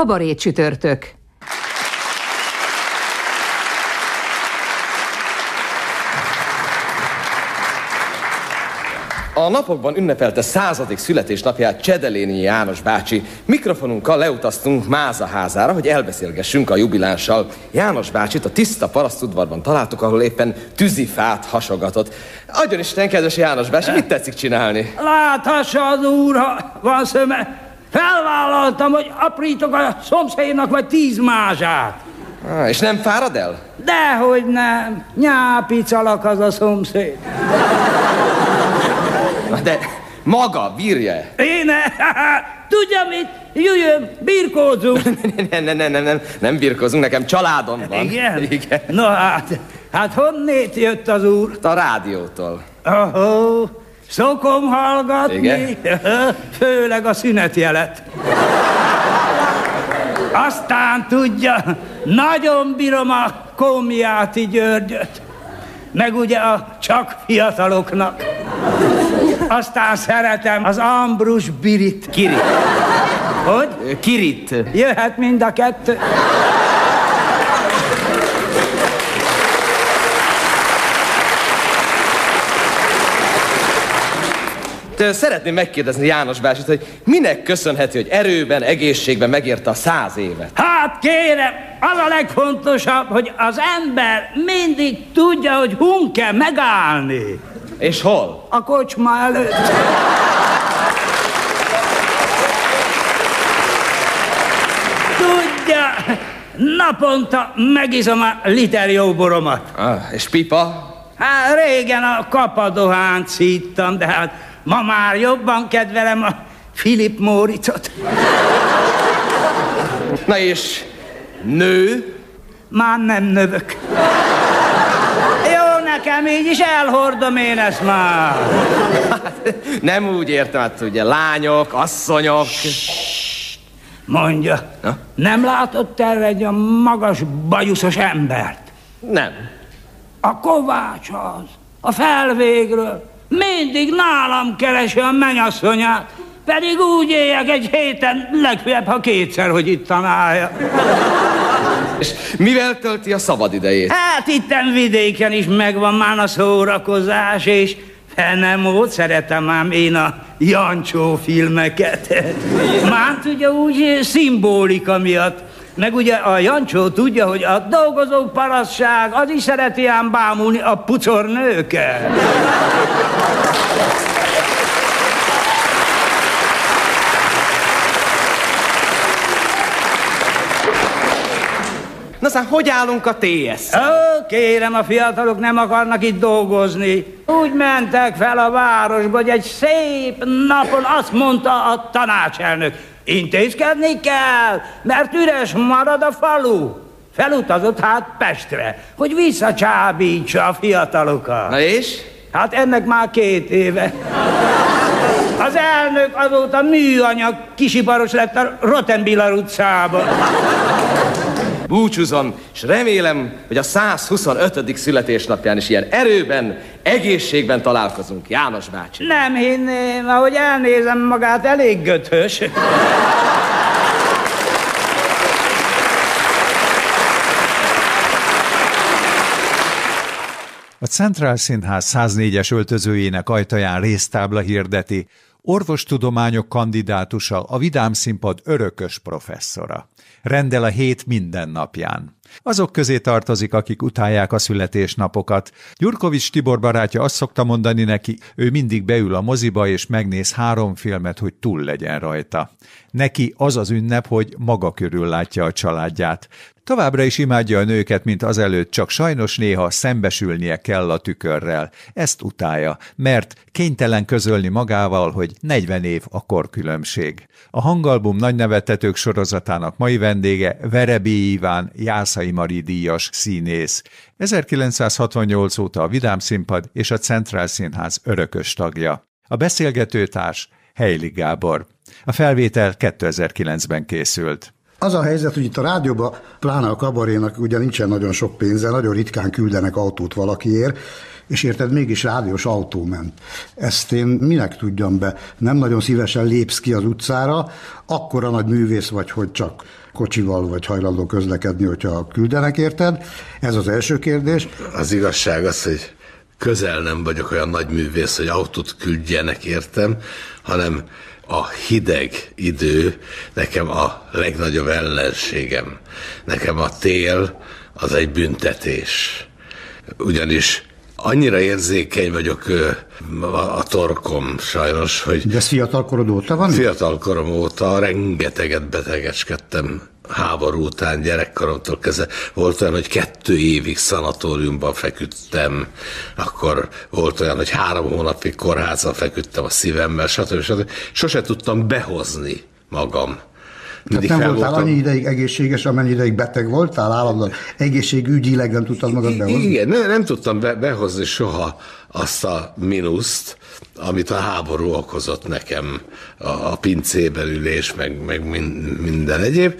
Kabaré csütörtök. A napokban ünnepelte századik születésnapját Csedeléni János bácsi. Mikrofonunkkal leutaztunk Mázaházára, hogy elbeszélgessünk a jubilánssal. János bácsit a tiszta parasztudvarban találtuk, ahol éppen tűzifát hasogatott. Adjon Isten, kedves János bácsi, mit tetszik csinálni? Láthassa az úr, ha van szöme. Felvállaltam, hogy aprítok a szomszédnak vagy tíz mázsát. Ah, és nem fárad el? Dehogy nem. Nyápicalak az a szomszéd. De maga bírja Én? Tudja mit? Jöjjön, birkózunk. nem, nem, nem, nem, nem, nem birkozunk, nekem családom van. Igen? Igen. No hát, hát honnét jött az úr? A rádiótól. Oh, szokom hallgatni, Igen? főleg a szünetjelet. Aztán tudja, nagyon bírom a Komjáti Györgyöt, meg ugye a csak fiataloknak. Aztán szeretem az Ambrus Birit. Kirit. Hogy? Kirit. Jöhet mind a kettő. De szeretném megkérdezni János bácsit, hogy minek köszönhető, hogy erőben, egészségben megérte a száz évet? Hát kérem, az a legfontosabb, hogy az ember mindig tudja, hogy hun kell megállni. És hol? A kocsma előtt. Tudja, naponta megizom a liter jó boromat. Ah, és pipa? Hát régen a kapadohánt szíttam, de hát ma már jobban kedvelem a Philip Móricot. Na és nő? Már nem növök. Jó, nekem így is elhordom én ezt már. Nem úgy értem, hát ugye lányok, asszonyok. Mondja, Na? nem látott erre egy a magas, bajuszos embert? Nem. A Kovács az, a felvégről. Mindig nálam keresi a menyasszonyát, pedig úgy éljek egy héten, legfeljebb, ha kétszer, hogy itt tanálja. És mivel tölti a szabadidejét? Hát itten vidéken is megvan már a szórakozás, és fenemót szeretem ám én a Jancsó filmeket. Már ugye úgy szimbolika miatt. Meg ugye a Jancsó tudja, hogy a dolgozó parasztság az is szereti ám bámulni a pucornőket. Szóval hogy állunk a TS? Ó, kérem, a fiatalok nem akarnak itt dolgozni. Úgy mentek fel a városba, hogy egy szép napon azt mondta a tanácselnök, intézkedni kell, mert üres marad a falu. Felutazott hát Pestre, hogy visszacsábítsa a fiatalokat. Na és? Hát ennek már két éve. Az elnök azóta műanyag kisiparos lett a Rottenbiller utcában. Búcsúzom, és remélem, hogy a 125. születésnapján is ilyen erőben, egészségben találkozunk, János bácsi. Nem hinném, ahogy elnézem magát, elég göthös. A Centrál Színház 104-es öltözőjének ajtaján résztábla hirdeti, orvostudományok kandidátusa, a Vidám Színpad örökös professzora. Rendel a hét minden napján. Azok közé tartozik, akik utálják a születésnapokat. Gyurkovics Tibor barátja azt szokta mondani neki, ő mindig beül a moziba és megnéz három filmet, hogy túl legyen rajta. Neki az az ünnep, hogy maga körül látja a családját. Továbbra is imádja a nőket, mint azelőtt, csak sajnos néha szembesülnie kell a tükörrel. Ezt utálja, mert kénytelen közölni magával, hogy 40 év a korkülönbség. A hangalbum nagy nevettetők sorozatának mai vendége Verebi Iván, Jászai Mari díjas színész. 1968 óta a Vidám Színpad és a Centrál Színház örökös tagja. A beszélgetőtárs Heili Gábor. A felvétel 2009-ben készült. Az a helyzet, hogy itt a rádióban, pláne a kabarénak ugye nincsen nagyon sok pénze, nagyon ritkán küldenek autót valakiért, és érted, mégis rádiós autó ment. Ezt én minek tudjam be? Nem nagyon szívesen lépsz ki az utcára, akkora nagy művész vagy, hogy csak kocsival vagy hajlandó közlekedni, hogyha küldenek érted. Ez az első kérdés. Az igazság az, hogy közel nem vagyok olyan nagy művész, hogy autót küldjenek értem, hanem a hideg idő nekem a legnagyobb ellenségem. Nekem a tél az egy büntetés. Ugyanis annyira érzékeny vagyok a torkom sajnos, hogy... De ez fiatal korod óta van? Fiatal korom óta rengeteget betegeskedtem háború után gyerekkoromtól kezdve volt olyan, hogy kettő évig szanatóriumban feküdtem, akkor volt olyan, hogy három hónapig kórházban feküdtem a szívemmel, stb. stb. Sose tudtam behozni magam. Tehát nem voltál voltam. annyi ideig egészséges, amennyi ideig beteg voltál állandóan? Egészségügyileg nem tudtad magad behozni? Igen, nem, nem tudtam be, behozni soha azt a minuszt, amit a háború okozott nekem, a, a pincében ülés, meg, meg minden egyéb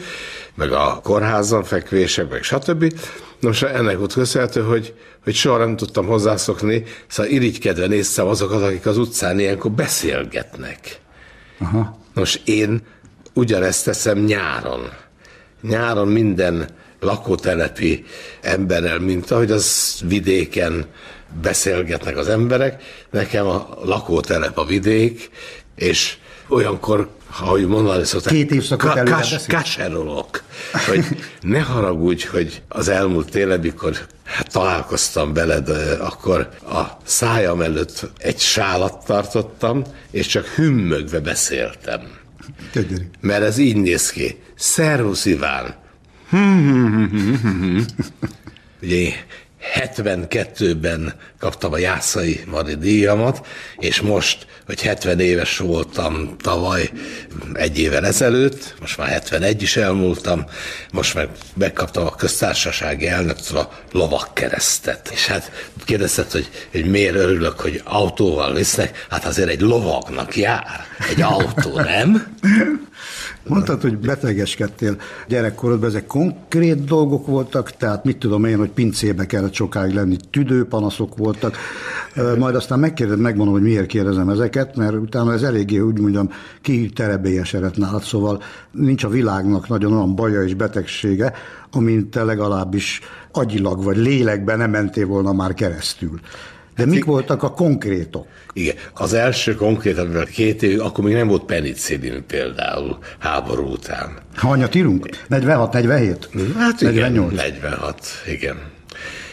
meg a kórházan fekvések, meg stb. Nos, ennek volt köszönhető, hogy, hogy soha nem tudtam hozzászokni, szóval irigykedve néztem azokat, akik az utcán ilyenkor beszélgetnek. Aha. Nos, én ugyanezt teszem nyáron. Nyáron minden lakótelepi emberrel, mint ahogy az vidéken beszélgetnek az emberek. Nekem a lakótelep a vidék, és olyankor ahogy mondani szokták, Két évszakot ka- kas- kaserolok, hogy ne haragudj, hogy az elmúlt télen, mikor hát találkoztam veled, akkor a szájam előtt egy sálat tartottam, és csak hümmögve beszéltem. Gyönyörű. Mert ez így néz ki. Szervusz Iván. Ugye 72-ben kaptam a Jászai Mari díjamat, és most, hogy 70 éves voltam tavaly, egy évvel ezelőtt, most már 71 is elmúltam, most meg megkaptam a köztársasági elnöktől a lovakkeresztet. És hát kérdezted, hogy, hogy miért örülök, hogy autóval visznek, hát azért egy lovagnak jár, egy autó, nem? Mondtad, hogy betegeskedtél gyerekkorodban, ezek konkrét dolgok voltak, tehát mit tudom én, hogy pincébe kellett sokáig lenni, tüdőpanaszok voltak, majd aztán megkérdezem, megmondom, hogy miért kérdezem ezeket, mert utána ez eléggé úgy mondjam terebélyesedett nálad, szóval nincs a világnak nagyon olyan baja és betegsége, amint te legalábbis agyilag vagy lélekben nem mentél volna már keresztül. De mik voltak a konkrétok? Igen, az első konkrét, amivel két év, akkor még nem volt penicillin például háború után. Hanyat írunk? 46-47? Hát 48. igen, 46, igen.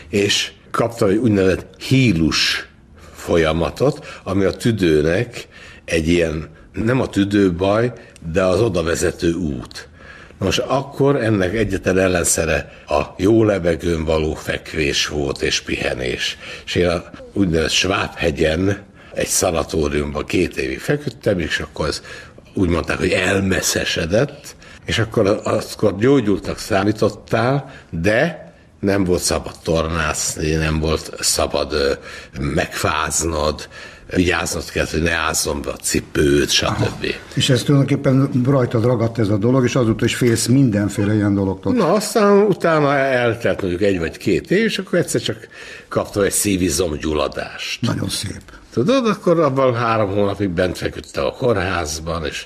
És kapta egy úgynevezett hílus folyamatot, ami a tüdőnek egy ilyen, nem a tüdőbaj, de az oda vezető út. Most akkor ennek egyetlen ellenszere a jó levegőn való fekvés volt és pihenés. És én a úgynevezett Schwab-hegyen egy szanatóriumban két évig feküdtem, és akkor az úgy mondták, hogy elmeszesedett, és akkor, akkor gyógyultak számítottál, de nem volt szabad tornászni, nem volt szabad megfáznod, vigyáznod kell, hogy ne ázzon be a cipőt, stb. Aha. És ez tulajdonképpen rajtad ragadt ez a dolog, és azóta is félsz mindenféle ilyen dologtól. Na, aztán utána eltelt mondjuk egy vagy két év, és akkor egyszer csak kaptam egy szívizomgyulladást. Nagyon szép. Tudod, akkor abban három hónapig bent feküdtem a kórházban, és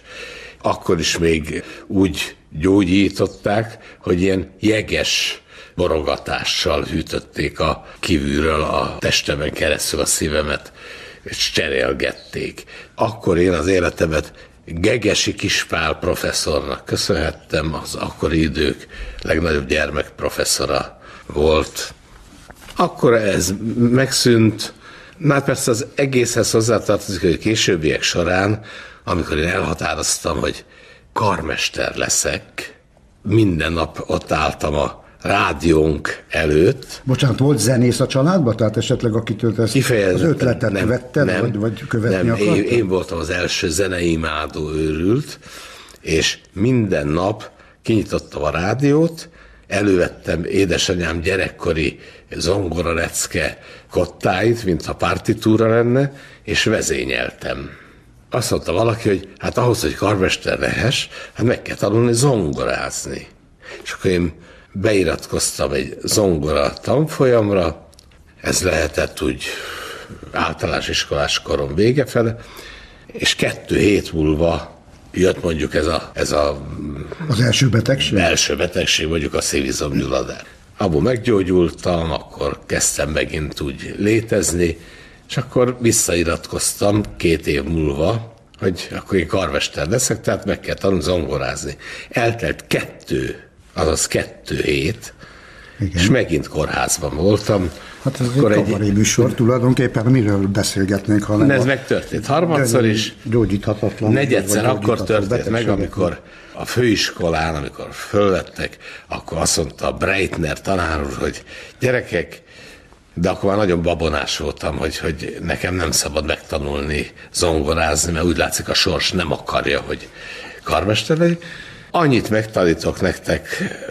akkor is még úgy gyógyították, hogy ilyen jeges borogatással hűtötték a kívülről a testemen keresztül a szívemet, és cserélgették. Akkor én az életemet Gegesi Kispál professzornak köszönhettem, az akkori idők legnagyobb gyermek professzora volt. Akkor ez megszűnt, már persze az egészhez hozzátartozik, hogy későbbiek során, amikor én elhatároztam, hogy karmester leszek. Minden nap ott álltam a rádiónk előtt. Bocsánat, volt zenész a családban? Tehát esetleg akitől ezt az ötletet nem, vetted, nem, vagy, vagy követni nem, én, én voltam az első zeneimádó őrült, és minden nap kinyitottam a rádiót, elővettem édesanyám gyerekkori zongorarecke kottáit, mint a partitúra lenne, és vezényeltem. Azt mondta valaki, hogy hát ahhoz, hogy karmester lehess, hát meg kell tanulni zongorázni. És akkor én beiratkoztam egy zongora tanfolyamra, ez lehetett úgy általános iskolás korom vége fele, és kettő hét múlva jött mondjuk ez a... Ez a az első betegség? Első betegség, mondjuk a szívizomgyulladás. Abból meggyógyultam, akkor kezdtem megint úgy létezni, és akkor visszairatkoztam két év múlva, hogy akkor én karmester leszek, tehát meg kell tanulni zongorázni. Eltelt kettő, azaz kettő hét, igen. és megint kórházban voltam. Hát ez akkor egy kabaré műsor, tulajdonképpen miről beszélgetnénk, hanem Ez megtörtént harmadszor is. Gyógyíthatatlan. Negyedszer akkor történt meg, amikor a főiskolán, amikor fölvettek, akkor azt mondta Breitner tanár úr, hogy gyerekek, de akkor már nagyon babonás voltam, hogy, hogy nekem nem szabad megtanulni zongorázni, mert úgy látszik a sors nem akarja, hogy karmester legyek. Annyit megtanítok nektek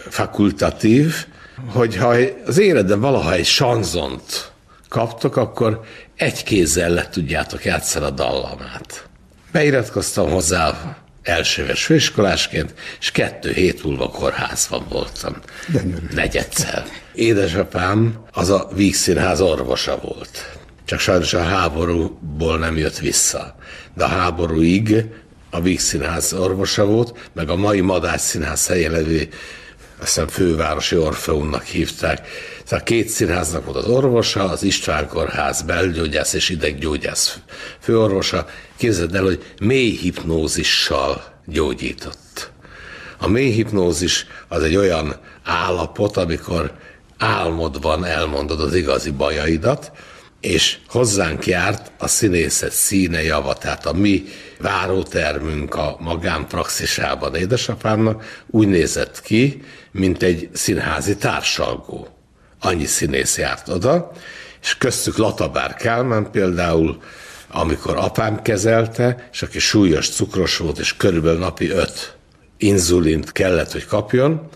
fakultatív, hogy ha az életben valaha egy sanzont kaptok, akkor egy kézzel le tudjátok játszani a dallamát. Beiratkoztam hozzá elsőves főiskolásként, és kettő hét múlva kórházban voltam. Gyönyörű. Negyedszer. Édesapám az a Víg Színház orvosa volt. Csak sajnos a háborúból nem jött vissza. De a háborúig a Víg Színház orvosa volt, meg a mai Madás Színház helyen levő azt fővárosi Orfeumnak hívták. Tehát két színháznak volt az orvosa, az István Kórház belgyógyász és ideggyógyász főorvosa. Képzeld el, hogy mély hipnózissal gyógyított. A mély hipnózis az egy olyan állapot, amikor álmodban elmondod az igazi bajaidat, és hozzánk járt a színészet színe java, tehát a mi várótermünk a magánpraxisában édesapámnak úgy nézett ki, mint egy színházi társalgó. Annyi színész járt oda, és köztük Latabár Kálmán például, amikor apám kezelte, és aki súlyos cukros volt, és körülbelül napi öt inzulint kellett, hogy kapjon,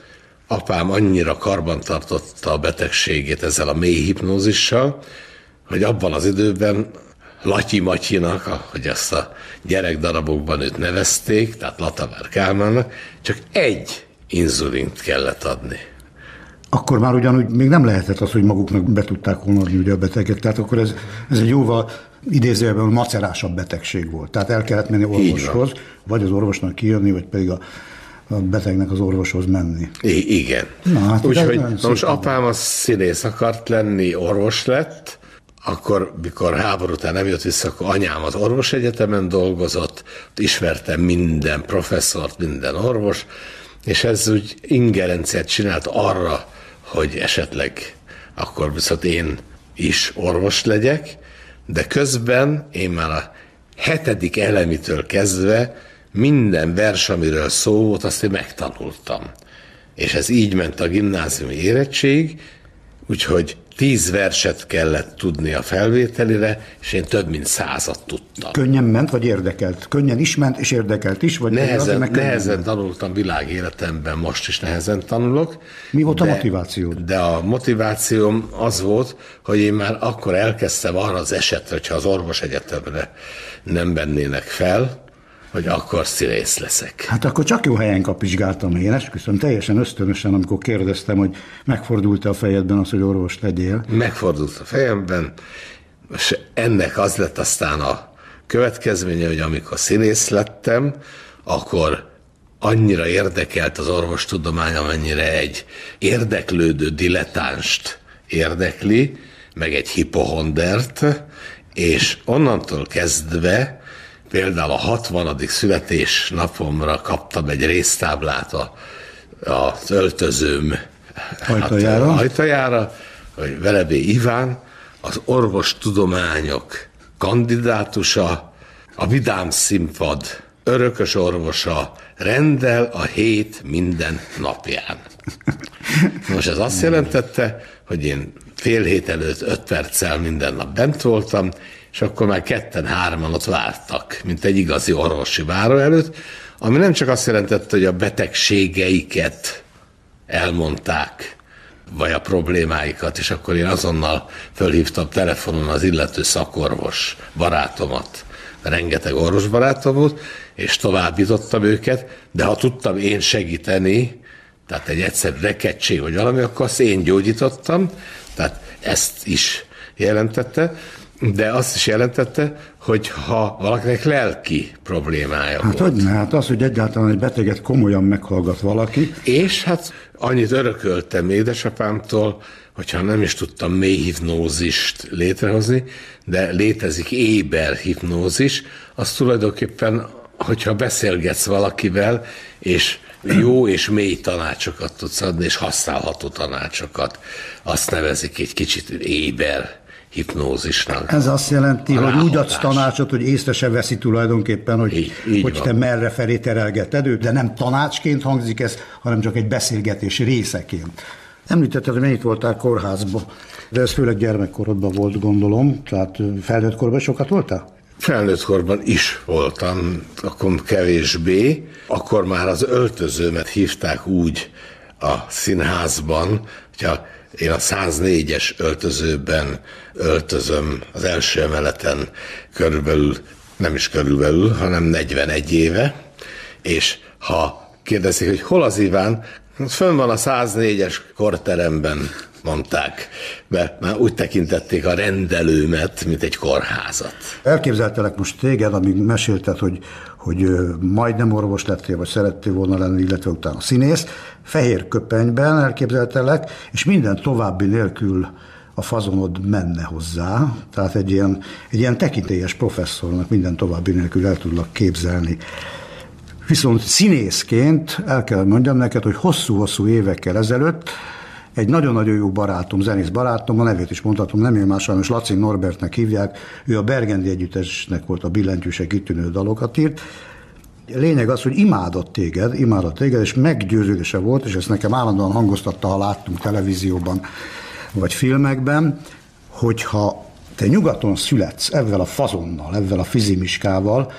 apám annyira karbantartotta a betegségét ezzel a mély hipnózissal, hogy abban az időben Latyi Matyinak, hogy ezt a gyerekdarabokban őt nevezték, tehát Lataver Kálmánnak, csak egy inzulint kellett adni. Akkor már ugyanúgy még nem lehetett az, hogy maguknak be tudták volna adni ugye a betegek, tehát akkor ez, ez egy jóval idézőjelben macerásabb betegség volt. Tehát el kellett menni orvoshoz, vagy az orvosnak kijönni, vagy pedig a, a betegnek az orvoshoz menni. I- igen. Na, hát Úgyhogy most apám a színész akart lenni, orvos lett, akkor, mikor háború után nem jött vissza, akkor anyám az orvosegyetemen dolgozott, ismertem minden professzort, minden orvos, és ez úgy ingerenciát csinált arra, hogy esetleg akkor viszont én is orvos legyek, de közben én már a hetedik elemitől kezdve minden vers, amiről szó volt, azt én megtanultam. És ez így ment a gimnáziumi érettség, úgyhogy tíz verset kellett tudni a felvételire, és én több mint százat tudtam. Könnyen ment, vagy érdekelt? Könnyen is ment, és érdekelt is? Vagy nehezen, azért, nehezen ment? tanultam világéletemben, most is nehezen tanulok. Mi volt de, a motiváció? De a motivációm az volt, hogy én már akkor elkezdtem arra az esetre, hogyha az orvos egyetemre nem bennének fel, hogy akkor színész leszek. Hát akkor csak jó helyen kapizsgáltam én, esküszöm teljesen ösztönösen, amikor kérdeztem, hogy megfordult a fejedben az, hogy orvos legyél. Megfordult a fejemben, és ennek az lett aztán a következménye, hogy amikor színész lettem, akkor annyira érdekelt az orvostudomány, amennyire egy érdeklődő diletánst érdekli, meg egy hipohondert, és onnantól kezdve Például a 60. születésnapomra kaptam egy résztáblát a, az öltözőm ajtajára. Hát, ajtajára, hogy Velebé Iván, az orvostudományok kandidátusa, a Vidám Színpad örökös orvosa, rendel a hét minden napján. Most ez azt jelentette, hogy én fél hét előtt öt perccel minden nap bent voltam, és akkor már ketten-hárman ott vártak, mint egy igazi orvosi váró előtt, ami nem csak azt jelentette, hogy a betegségeiket elmondták, vagy a problémáikat, és akkor én azonnal fölhívtam telefonon az illető szakorvos barátomat, rengeteg orvosbarátom volt, és továbbítottam őket, de ha tudtam én segíteni, tehát egy egyszerű rekettség vagy valami, akkor azt én gyógyítottam, tehát ezt is jelentette, de azt is jelentette, hogy ha valakinek lelki problémája Hát volt. hogy ne? Hát az, hogy egyáltalán egy beteget komolyan meghallgat valaki, És hát annyit örököltem édesapámtól, hogyha nem is tudtam mély hipnózist létrehozni, de létezik éber hipnózis, az tulajdonképpen, hogyha beszélgetsz valakivel, és jó és mély tanácsokat tudsz adni, és használható tanácsokat, azt nevezik egy kicsit éber hipnózisnak. ez azt jelenti, A hogy úgy adsz tanácsot, hogy észre se veszi tulajdonképpen, hogy, Így- így hogy van. te merre felé terelgeted őt, de nem tanácsként hangzik ez, hanem csak egy beszélgetés részeként. Említetted, hogy mennyit voltál kórházba, de ez főleg gyermekkorodban volt, gondolom, tehát felnőtt korban sokat voltál? Felnőtt korban is voltam, akkor kevésbé. Akkor már az öltözőmet hívták úgy a színházban, hogyha én a 104-es öltözőben öltözöm az első emeleten körülbelül, nem is körülbelül, hanem 41 éve, és ha kérdezik, hogy hol az Iván, fönn van a 104-es korteremben, mondták, mert már úgy tekintették a rendelőmet, mint egy kórházat. Elképzeltelek most téged, amíg mesélted, hogy, hogy majdnem orvos lettél, vagy szerettél volna lenni, illetve utána színész. Fehér köpenyben elképzeltelek, és minden további nélkül a fazonod menne hozzá, tehát egy ilyen, egy ilyen tekintélyes professzornak minden további nélkül el tudlak képzelni. Viszont színészként el kell mondjam neked, hogy hosszú-hosszú évekkel ezelőtt egy nagyon-nagyon jó barátom, zenész barátom, a nevét is mondhatom, nem én más, sajnos Laci Norbertnek hívják, ő a Bergendi Együttesnek volt a billentyűse, kitűnő dalokat írt. Lényeg az, hogy imádott téged, imádott téged, és meggyőződése volt, és ezt nekem állandóan hangoztatta, ha láttunk televízióban vagy filmekben, hogyha te nyugaton születsz ezzel a fazonnal, ezzel a fizimiskával,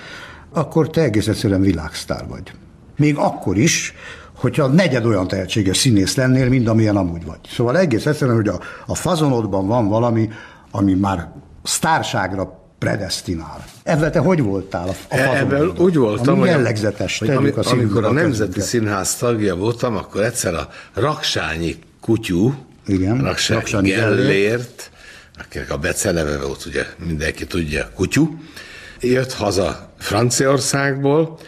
akkor te egész egyszerűen világsztár vagy. Még akkor is, hogyha negyed olyan tehetséges színész lennél, mint amilyen amúgy vagy. Szóval egész egyszerűen, hogy a, a fazonodban van valami, ami már sztárságra predestinál. Ebben te hogy voltál a, a Ebből fazonodban? úgy voltam, ami jellegzetes, hogy ami, a amikor a Nemzeti. Színház tagja voltam, akkor egyszer a Raksányi kutyú, Igen, Raksányi, Raksányi Gellért, akinek a beceneve volt, ugye mindenki tudja, kutyú, jött haza Franciaországból,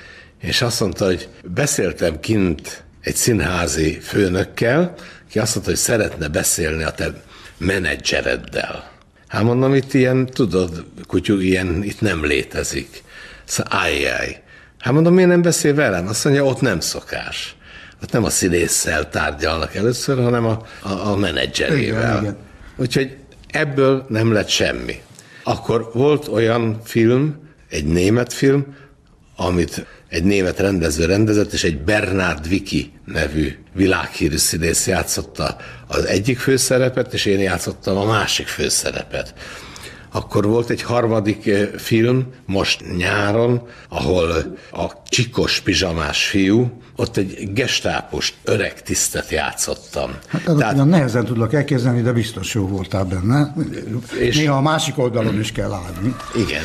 és azt mondta, hogy beszéltem kint egy színházi főnökkel, ki azt mondta, hogy szeretne beszélni a te menedzsereddel. Hát mondom, itt ilyen, tudod, kutyú, ilyen itt nem létezik. Szóval ajjaj. Hát mondom, miért nem beszél velem? Azt mondja, ott nem szokás. Ott nem a színésszel tárgyalnak először, hanem a, a, a menedzserével. Igen, igen. Úgyhogy ebből nem lett semmi. Akkor volt olyan film, egy német film, amit egy német rendező rendezett, és egy Bernard Viki nevű világhírű színész játszotta az egyik főszerepet, és én játszottam a másik főszerepet. Akkor volt egy harmadik eh, film, most nyáron, ahol a csikos pizsamás fiú, ott egy gestápos öreg tisztet játszottam. Hát azok Tehát... nehezen tudlak elképzelni, de biztos jó voltál benne. És... Néha a másik oldalon is kell állni. Igen.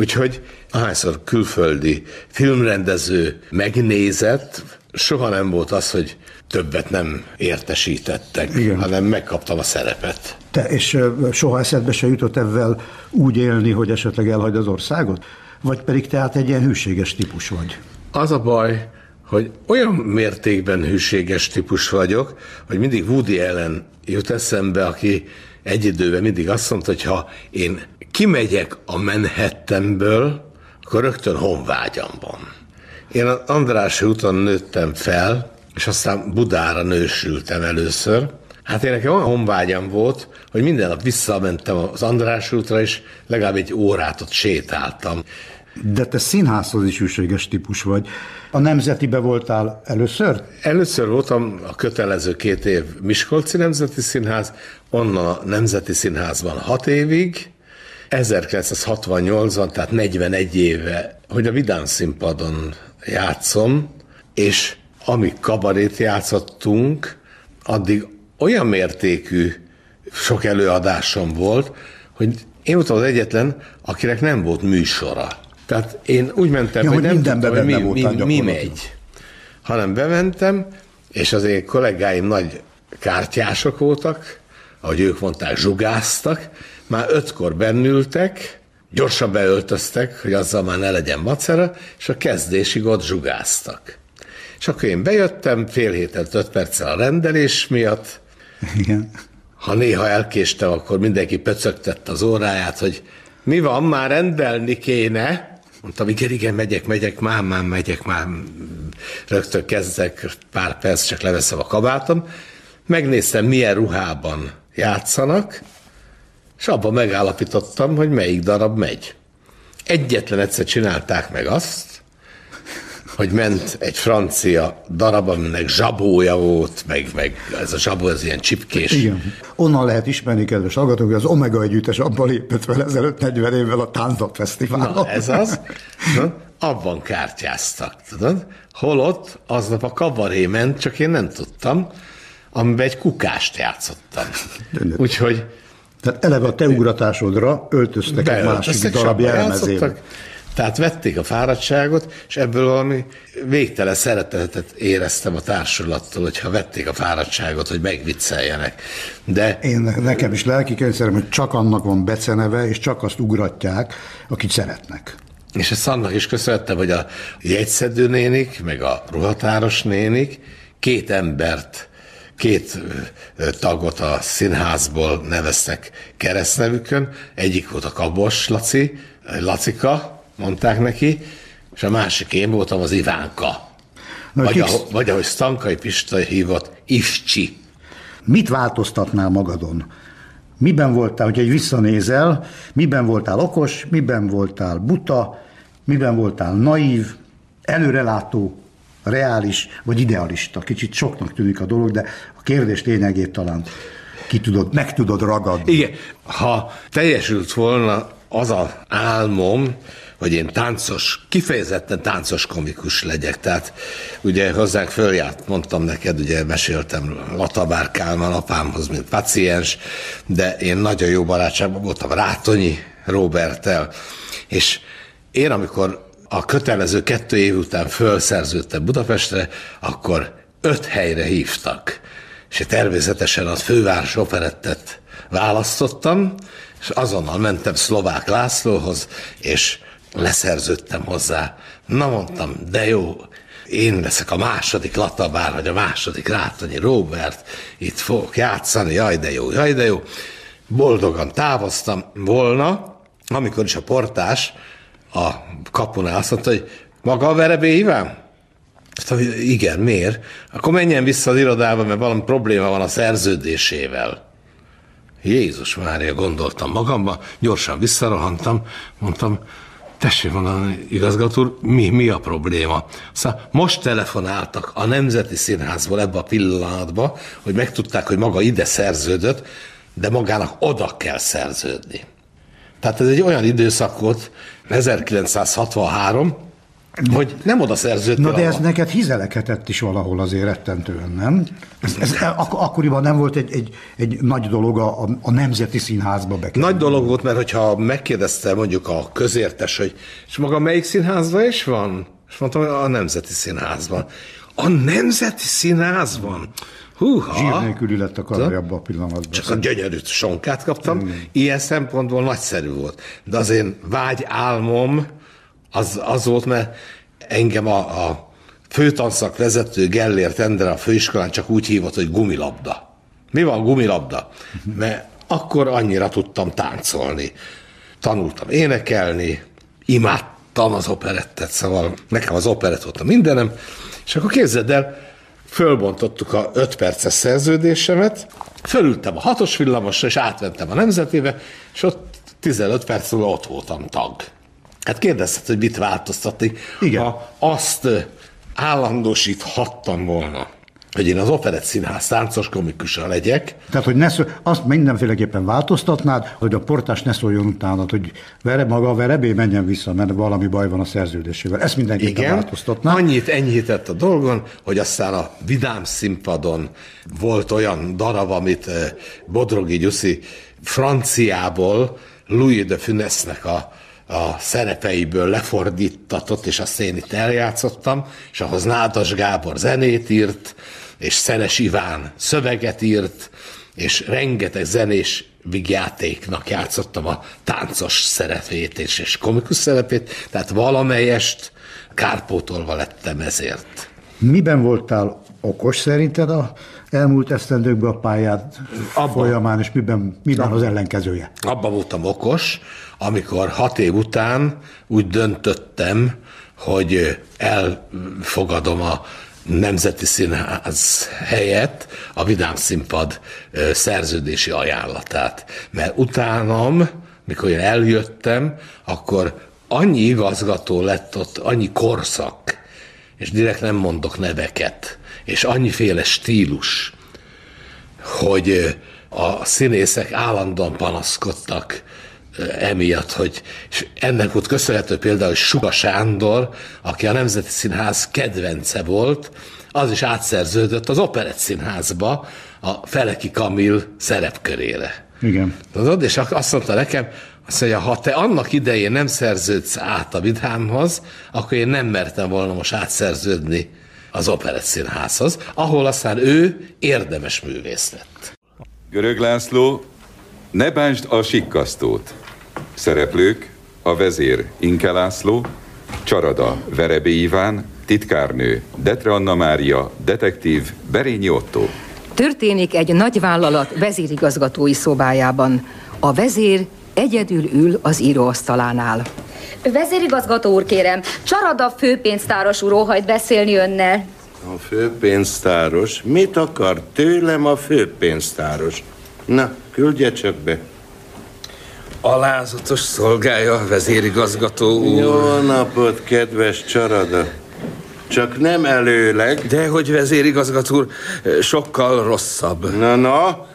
Úgyhogy ahányszor külföldi filmrendező megnézett, soha nem volt az, hogy többet nem értesítettek, Igen. hanem megkaptam a szerepet. Te, és soha eszedbe se jutott ebben úgy élni, hogy esetleg elhagy az országot? Vagy pedig te hát egy ilyen hűséges típus vagy? Az a baj, hogy olyan mértékben hűséges típus vagyok, hogy mindig Woody Allen jut eszembe, aki egy időben mindig azt mondta, hogy ha én kimegyek a Manhattanből, akkor rögtön honvágyam van. Én az Andrássy úton nőttem fel, és aztán Budára nősültem először. Hát én nekem olyan honvágyam volt, hogy minden nap visszamentem az András útra, és legalább egy órát ott sétáltam. De te színházhoz is hűséges típus vagy. A Nemzetibe voltál először? Először voltam a kötelező két év Miskolci Nemzeti Színház, onnan a Nemzeti Színházban hat évig, 1968-ban, tehát 41 éve, hogy a Vidám színpadon játszom, és amíg kabarét játszottunk, addig olyan mértékű sok előadásom volt, hogy én voltam az egyetlen, akinek nem volt műsora. Tehát én úgy mentem, Ja, hogy hogy nem tudtam, hogy mi, mi, mi megy. Hanem bementem, és az én kollégáim nagy kártyások voltak, ahogy ők mondták, zsugáztak, már ötkor bennültek, gyorsan beöltöztek, hogy azzal már ne legyen macera, és a kezdésig ott zsugáztak. És akkor én bejöttem, fél héten, öt perccel a rendelés miatt, Igen. ha néha elkéstem, akkor mindenki pöcögtette az óráját, hogy mi van, már rendelni kéne. Mondtam, igen, igen, megyek, megyek, már, már megyek, már rögtön kezdek, pár perc, csak leveszem a kabátom. Megnéztem, milyen ruhában játszanak, és abban megállapítottam, hogy melyik darab megy. Egyetlen egyszer csinálták meg azt, hogy ment egy francia darab, aminek zsabója volt, meg, meg ez a zsabó, ez ilyen csipkés. Igen. Onnan lehet ismerni, kedves hallgatók, hogy az Omega együttes abban lépett fel ezelőtt 40 évvel a Táncot Fesztiválon. Na, ez az. Na, abban kártyáztak, tudod? Holott aznap a kabaré ment, csak én nem tudtam, amiben egy kukást játszottam. Úgyhogy Tehát eleve a te ugratásodra öltöztek egy másik darab jelmezébe. Tehát vették a fáradtságot, és ebből valami végtelen szeretetet éreztem a társulattól, hogyha vették a fáradtságot, hogy megvicceljenek. De Én nekem is lelki kényszerem, hogy csak annak van beceneve, és csak azt ugratják, akit szeretnek. És ezt annak is köszönhettem, hogy a jegyszedő nénik, meg a ruhatáros nénik két embert, két tagot a színházból neveztek keresztnevükön. Egyik volt a Kabos Laci, Lacika, mondták neki, és a másik én voltam az Ivánka. Na, Vagy, kik- ahogy, vagy ahogy Stankai Pista hívott, Ifcsi. Mit változtatnál magadon? Miben voltál, hogy egy visszanézel, miben voltál okos, miben voltál buta, miben voltál naív, előrelátó, reális vagy idealista? Kicsit soknak tűnik a dolog, de a kérdés lényegét talán ki tudod, meg tudod ragadni. Igen, ha teljesült volna az a álmom, hogy én táncos, kifejezetten táncos komikus legyek. Tehát ugye hozzánk följárt, mondtam neked, ugye meséltem Latabár Kálmán apámhoz, mint paciens, de én nagyon jó barátságban voltam Rátonyi Roberttel, és én amikor a kötelező kettő év után fölszerződtem Budapestre, akkor öt helyre hívtak. És természetesen a főváros operettet választottam, és azonnal mentem Szlovák Lászlóhoz, és leszerződtem hozzá. Na mondtam, de jó, én leszek a második Latabár, vagy a második Rátonyi Robert, itt fogok játszani, jaj de jó, jaj de jó. Boldogan távoztam volna, amikor is a portás a kapunál azt mondta, hogy maga a Verebé Iván? Azt mondta, hogy igen, miért? Akkor menjen vissza az irodába, mert valami probléma van a szerződésével. Jézus Mária, gondoltam magamban, gyorsan visszarohantam, mondtam, tessék mondani, igazgató úr, mi, mi a probléma? Szóval most telefonáltak a Nemzeti Színházból ebbe a pillanatba, hogy megtudták, hogy maga ide szerződött, de magának oda kell szerződni. Tehát ez egy olyan időszak volt, 1963, hogy nem oda szerződtél. Na de ez neked hizeleketett is valahol azért rettentően, nem? Ez, ez ak- akkoriban nem volt egy, egy, egy nagy dolog a, a, a Nemzeti Színházba bekerülni. Nagy dolog volt, mert hogyha megkérdezte mondjuk a közértes, hogy és maga melyik színházban is van? És mondtam, hogy a Nemzeti Színházban. A Nemzeti Színházban? Húha! Zsír nélküli lett a karaj abban a pillanatban. Csak a gyönyörű sonkát kaptam. Ilyen szempontból nagyszerű volt. De az én vágy álmom az, az volt, mert engem a, a főtanszak vezető Gellért Endre a főiskolán csak úgy hívott, hogy gumilabda. Mi van gumilabda? Mert akkor annyira tudtam táncolni. Tanultam énekelni, imádtam az operettet, szóval nekem az operett volt a mindenem, és akkor képzeld el, fölbontottuk a 5 perces szerződésemet, fölültem a hatos villamosra, és átmentem a nemzetébe, és ott 15 perc múlva ott voltam tag. Hát kérdezted, hogy mit változtatni. Igen. Ha azt állandósíthattam volna, hogy én az Operett Színház táncos komikusa legyek, Tehát, hogy ne szó, azt mindenféleképpen változtatnád, hogy a portás ne szóljon utánad, hogy vere maga a verebé menjen vissza, mert valami baj van a szerződésével. Ezt mindenképpen Igen, változtatná. annyit enyhített a dolgon, hogy aztán a vidám színpadon volt olyan darab, amit eh, Bodrogi Gyuszi franciából Louis de Funesnek a, a szerepeiből lefordítatott, és azt én itt eljátszottam, és ahhoz Nádas Gábor zenét írt, és Szenes Iván szöveget írt, és rengeteg zenés vigjátéknak játszottam a táncos szerepét és, és komikus szerepét, tehát valamelyest kárpótolva lettem ezért. Miben voltál okos szerinted a elmúlt esztendőkben a pályád Abban. folyamán, és miben, miben az ellenkezője? Abba voltam okos, amikor hat év után úgy döntöttem, hogy elfogadom a Nemzeti Színház helyett a Vidám Színpad szerződési ajánlatát. Mert utánam, mikor én eljöttem, akkor annyi igazgató lett ott, annyi korszak, és direkt nem mondok neveket, és annyiféle stílus, hogy a színészek állandóan panaszkodtak emiatt, hogy és ennek volt köszönhető például, hogy Suga Sándor, aki a Nemzeti Színház kedvence volt, az is átszerződött az Operett Színházba a Feleki Kamil szerepkörére. Igen. Tudod? És azt mondta nekem, azt mondja, ha te annak idején nem szerződsz át a Vidhámhoz, akkor én nem mertem volna most átszerződni az Operett Színházhoz, ahol aztán ő érdemes művész lett. Görög László, ne bántsd a sikkasztót. Szereplők, a vezér Inke László, Csarada Verebé Iván, titkárnő Detre Anna Mária, detektív Berényi Otto. Történik egy nagyvállalat vezérigazgatói szobájában. A vezér egyedül ül az íróasztalánál. Vezérigazgató úr, kérem, Csarada főpénztáros úr óhajt beszélni önnel. A főpénztáros? Mit akar tőlem a főpénztáros? Na, küldje csak be. Alázatos szolgája a vezérigazgató úr. Jó napot, kedves Csarada. Csak nem előleg. De hogy vezérigazgató úr, sokkal rosszabb. Na, na,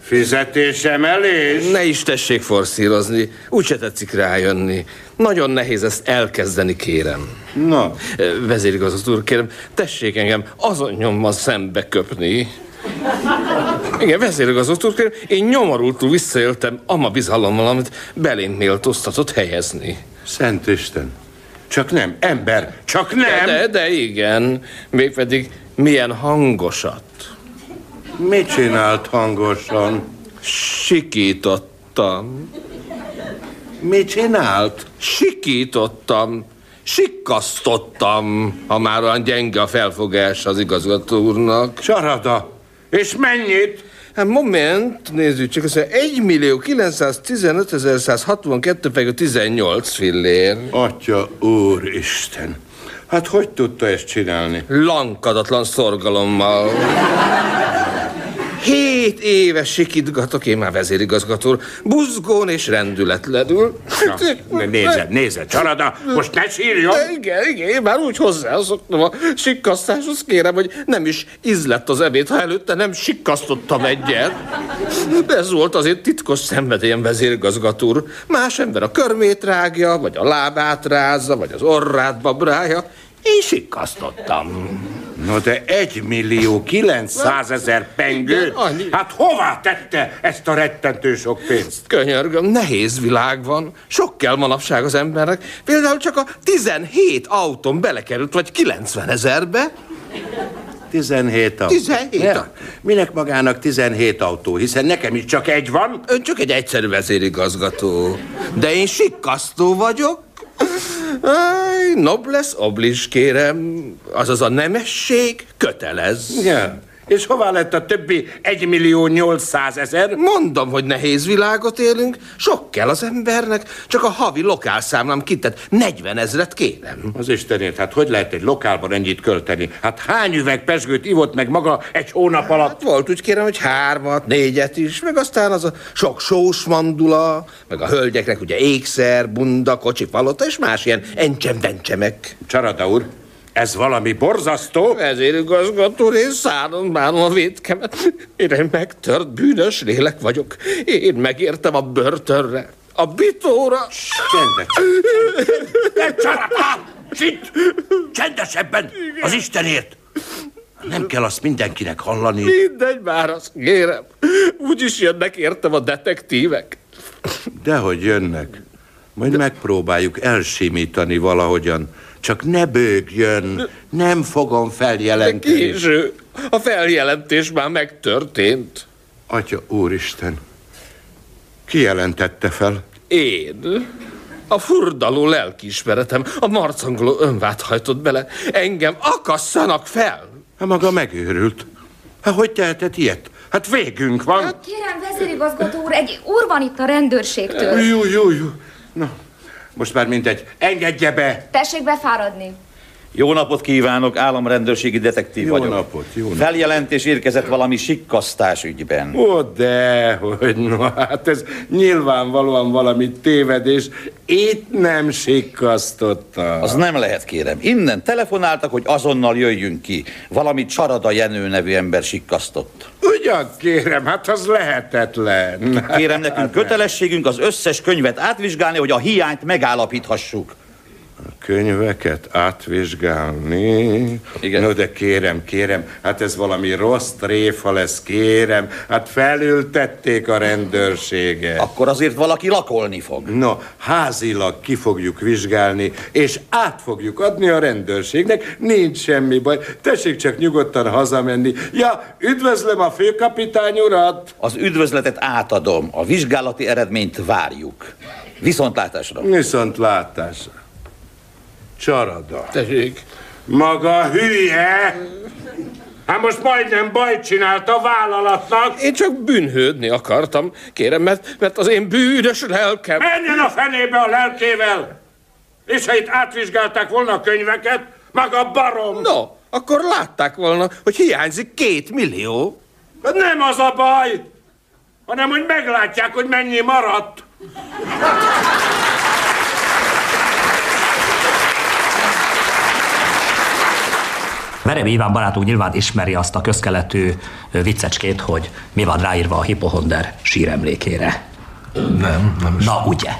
fizetésemelés? Ne is tessék forszírozni, úgyse tetszik rájönni. Nagyon nehéz ezt elkezdeni, kérem. Na, Vezérigazgató úr, kérem, tessék engem azon nyomban szembe köpni. Igen, vezérigazgató úr, kérem, én nyomorultul visszaéltem ama bizalommal, amit belém méltóztatott helyezni. Szent Isten. Csak nem, ember, csak nem! De, de igen, mégpedig milyen hangosat. Mit csinált hangosan? Sikítottam. Mit csinált? Sikítottam. Sikkasztottam, ha már olyan gyenge a felfogás az igazgató úrnak. Csarada, és mennyit? Hát moment, nézzük csak, azt mondja, 1 millió 915 162 18 fillér. Atya úristen. Hát hogy tudta ezt csinálni? Lankadatlan szorgalommal. Hét éves sikítgatok én már vezérigazgató buzgón és rendületlenül. Na, nézed, nézed, Csarada, most ne sírjon! De igen, igen, én már úgy hozzászoktam a sikkasztáshoz, kérem, hogy nem is ízlett az evét, ha előtte nem sikkasztottam egyet. De ez volt azért titkos szenvedélyem, vezérigazgató úr. Más ember a körmét rágja, vagy a lábát rázza, vagy az orrát babrája. Én sikkasztottam. No de egy millió kilencszáz ezer pengő? Hát hová tette ezt a rettentő sok pénzt? Könyörgöm, nehéz világ van. Sok kell manapság az embernek. Például csak a 17 autón belekerült, vagy 90 ezerbe. 17 autó. 17 Ja. Minek magának 17 autó, hiszen nekem is csak egy van. Ön csak egy egyszerű vezérigazgató. De én sikkasztó vagyok. Aj, nobles oblis, kérem. Azaz a nemesség kötelez. Ja. És hová lett a többi 1 millió 800 ezer? Mondom, hogy nehéz világot élünk, sok kell az embernek, csak a havi lokálszámlám kitett 40 ezret kérem. Az Istenért, hát hogy lehet egy lokálban ennyit költeni? Hát hány üveg pesgőt ivott meg maga egy hónap alatt? Hát volt úgy kérem, hogy hármat, négyet is, meg aztán az a sok sós mandula, meg a hölgyeknek ugye ékszer, bunda, kocsi, palota és más ilyen encsem-vencsemek. Csarada úr, ez valami borzasztó. Ezért igazgató, én szállom bánom a védkemet. Én egy megtört bűnös lélek vagyok. Én megértem a börtönre, a bitóra. Csendet. Csarada! Csit! Csendesebben! Az Istenért! Nem kell azt mindenkinek hallani. Mindegy már, azt kérem. Úgyis jönnek értem a detektívek. Dehogy jönnek. Majd megpróbáljuk elsimítani valahogyan. Csak ne bőgjön, nem fogom feljelenteni. Késő. A feljelentés már megtörtént. Atya úristen, ki jelentette fel? Én? A furdaló lelkiismeretem, a marcangoló önvát hajtott bele. Engem akasszanak fel! Hát maga megőrült. Hát hogy tehetett ilyet? Hát végünk van. Kérem, vezérigazgató úr, egy úr van itt a rendőrségtől. Jó, jó, jó. Na, most már mindegy. Engedje be! Tessék befáradni. Jó napot kívánok, államrendőrségi detektív Jó vagyok. napot, jó napot. Feljelentés érkezett valami sikkasztás ügyben. Ó, de, hogy no, hát ez nyilvánvalóan valami tévedés. Itt nem sikkasztotta. Az nem lehet, kérem. Innen telefonáltak, hogy azonnal jöjjünk ki. Valami Csarada Jenő nevű ember sikkasztott. Ugyan kérem, hát az lehetetlen. Kérem, nekünk kötelességünk az összes könyvet átvizsgálni, hogy a hiányt megállapíthassuk. Könyveket átvizsgálni. Igen. No, de kérem, kérem, hát ez valami rossz tréfa lesz, kérem. Hát felültették a rendőrséget. Akkor azért valaki lakolni fog. No, házilag ki fogjuk vizsgálni, és át fogjuk adni a rendőrségnek. Nincs semmi baj. Tessék csak nyugodtan hazamenni. Ja, üdvözlöm a főkapitány urat! Az üdvözletet átadom, a vizsgálati eredményt várjuk. Viszontlátásra. Viszontlátásra. Csarada. Tessék. Maga hülye! Hát most majdnem bajt csinált a vállalatnak. Én csak bűnhődni akartam, kérem, mert, mert az én bűnös lelkem... Menjen a fenébe a lelkével! És ha itt átvizsgálták volna a könyveket, maga barom! No, akkor látták volna, hogy hiányzik két millió. Nem az a baj, hanem hogy meglátják, hogy mennyi maradt. Verebi Iván barátunk nyilván ismeri azt a közkeletű viccecskét, hogy mi van ráírva a hipohonder síremlékére. Nem, nem is. Na, ugye?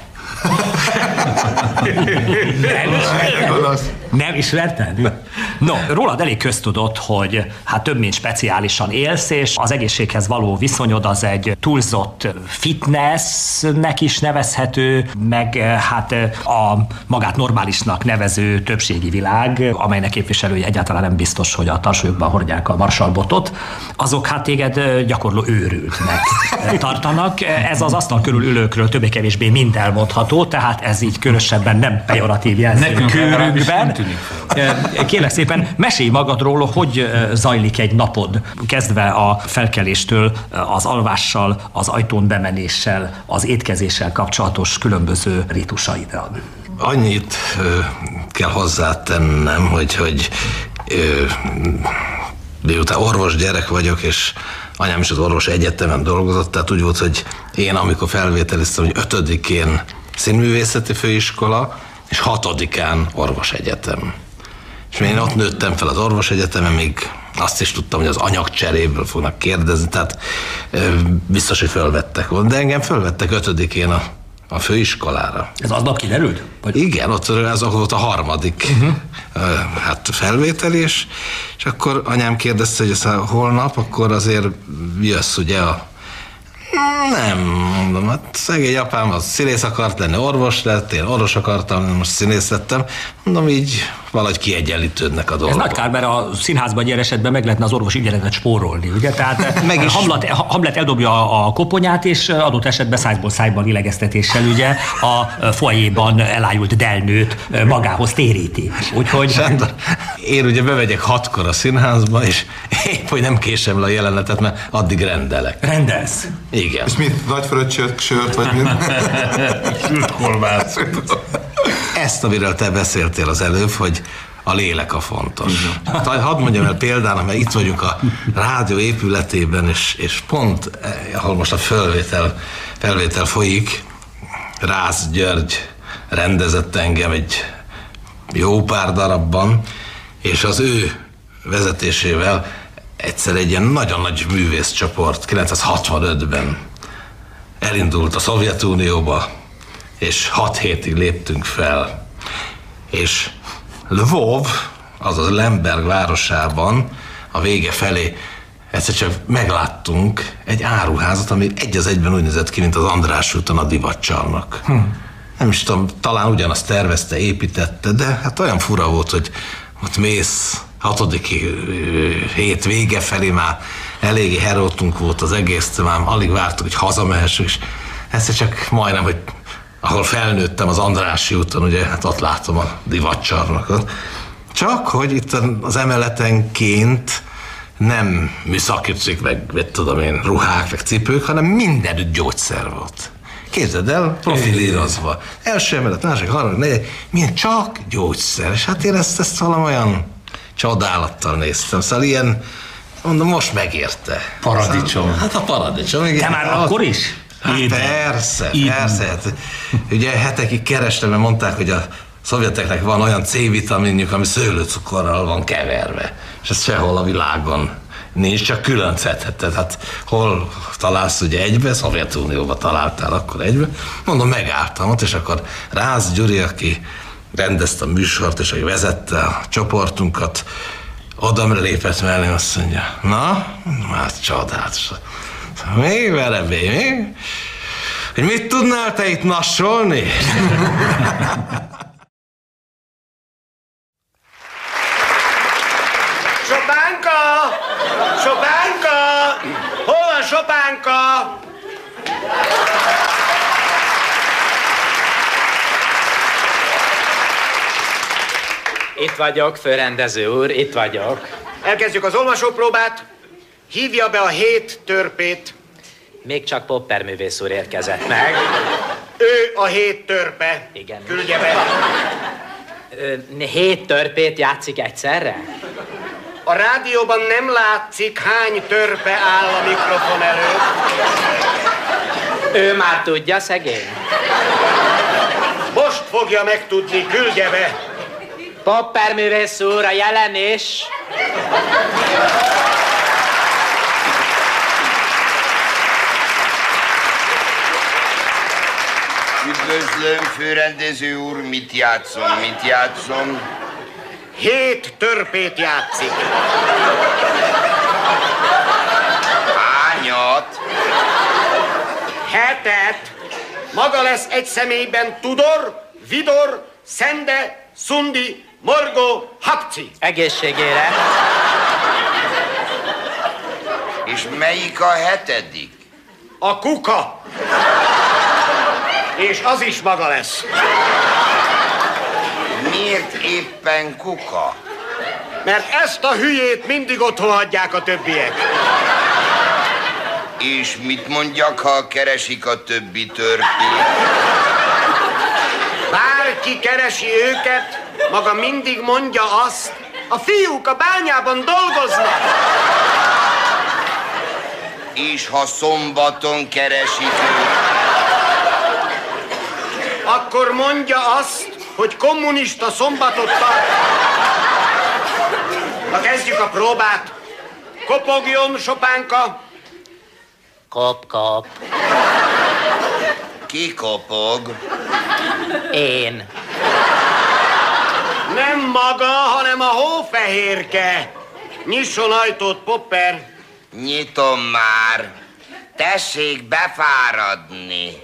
Nem ismerted? Nem ismerted? No, rólad elég köztudott, hogy hát több mint speciálisan élsz, és az egészséghez való viszonyod az egy túlzott fitnessnek is nevezhető, meg eh, hát eh, a magát normálisnak nevező többségi világ, amelynek képviselői egyáltalán nem biztos, hogy a tarsolyukban hordják a marsalbotot, azok hát téged eh, gyakorló őrültnek tartanak. Ez az asztal körül ülőkről többé-kevésbé mind elmondható, tehát ez így különösebben nem pejoratív jelző körünkben. Kérlek szépen, mesélj magadról, hogy zajlik egy napod, kezdve a felkeléstől, az alvással, az ajtón bemenéssel, az étkezéssel kapcsolatos különböző ritusaiddal. Annyit kell hozzátennem, hogy, hogy miután orvos gyerek vagyok, és anyám is az orvos egyetemen dolgozott, tehát úgy volt, hogy én amikor felvételiztem, hogy ötödikén színművészeti főiskola, és hatodikán orvos egyetem. És én ott nőttem fel az orvos egyetemen, még azt is tudtam, hogy az anyagcseréből fognak kérdezni, tehát biztos, hogy fölvettek volna. De engem fölvettek ötödikén a, a főiskolára. Ez aznap kiderült? Vagy? Igen, ott ez volt a harmadik uh-huh. hát felvételés, és akkor anyám kérdezte, hogy ez holnap, akkor azért jössz ugye a Nem, mondom, hát szegény apám az színész akart lenni, orvos lett, én orvos akartam, most színész lettem. Mondom, így valahogy kiegyenlítődnek a Ez dolgok. nagy kár, mert a színházban ilyen esetben meg lehetne az orvosi ügyeletet spórolni, ugye? Tehát Meg is- Hamlet, Hamlet eldobja a koponyát, és adott esetben szájból szájban lélegeztetéssel ugye a foajéban elájult delnőt magához téríti. Úgyhogy... Sándor, én ugye bevegyek hatkor a színházba, és épp, hogy nem késem le a jelenetet, mert addig rendelek. Rendelsz? Igen. És mit, nagy fröccsöt, sört, vagy mi? Sült kolbász. Ezt, amiről te beszéltél az előbb, hogy a lélek a fontos. Hát, hadd mondjam el például, mert itt vagyunk a rádió épületében, és, és pont, eh, ahol most a felvétel, felvétel folyik, Rász György rendezett engem egy jó pár darabban, és az ő vezetésével egyszer egy ilyen nagyon nagy művészcsoport 965-ben elindult a Szovjetunióba, és hat hétig léptünk fel. És Lvov, azaz Lemberg városában a vége felé egyszer csak megláttunk egy áruházat, ami egy az egyben úgy nézett ki, mint az András úton a divatcsarnok. Hm. Nem is tudom, talán ugyanazt tervezte, építette, de hát olyan fura volt, hogy ott mész, hatodik hét vége felé már eléggé herótunk volt az egész, már alig vártuk, hogy hazamehessünk, és egyszer csak majdnem, hogy ahol felnőttem az Andrássy úton, ugye, hát ott látom a divatcsarnokot. Csak, hogy itt az emeletenként nem műszakicik, meg mit tudom én, ruhák, meg cipők, hanem mindenütt gyógyszer volt. Képzeld el, profilírozva. Első emelet, második, harmadik, negyedik, milyen csak gyógyszer. És hát én ezt, ezt valami olyan csodálattal néztem. Szóval ilyen, mondom, most megérte. Paradicsom. Hát a paradicsom. igen. Te már Az- akkor is? Hát Így. persze, Így. persze. Hát, ugye hetekig kerestem, mert mondták, hogy a szovjeteknek van olyan C-vitaminjuk, ami szőlőcukorral van keverve. És ez sehol a világon nincs, csak külön szedheted. Hát hol találsz ugye egybe, Szovjetunióba találtál akkor egybe. Mondom, megálltam ott, és akkor Rász Gyuri, aki rendezte a műsort, és aki vezette a csoportunkat, odamra lépett mellé, azt mondja, na, hát csodálatos. Mi, verebé, mi? Hogy mit tudnál te itt nassolni? Sopánka! Sopánka! Hol van Sopánka? Itt vagyok, főrendező úr, itt vagyok. Elkezdjük az olvasópróbát. Hívja be a hét törpét. Még csak Popper művész úr érkezett meg. Ő a hét törpe. Igen. Küldje be. Ö, Hét törpét játszik egyszerre? A rádióban nem látszik, hány törpe áll a mikrofon előtt. Ő már tudja, szegény. Most fogja megtudni, küldje be. Popper művész úr, a jelenés. Üdvözlöm, főrendező úr, mit játszom, mit játszom? Hét törpét játszik. Hányat? Hetet. Maga lesz egy személyben Tudor, Vidor, Szende, Szundi, Morgó, Hapci. Egészségére. És melyik a hetedik? A kuka. És az is maga lesz. Miért éppen kuka? Mert ezt a hülyét mindig otthon hagyják a többiek. És mit mondjak, ha keresik a többi törpét? Bárki keresi őket, maga mindig mondja azt, a fiúk a bányában dolgoznak. És ha szombaton keresik? Akkor mondja azt, hogy kommunista szombatot tart. Na kezdjük a próbát. Kopogjon, Sopánka. Kop, kop. Ki kopog? Én. Nem maga, hanem a hófehérke. Nyisson ajtót, Popper. Nyitom már. Tessék befáradni.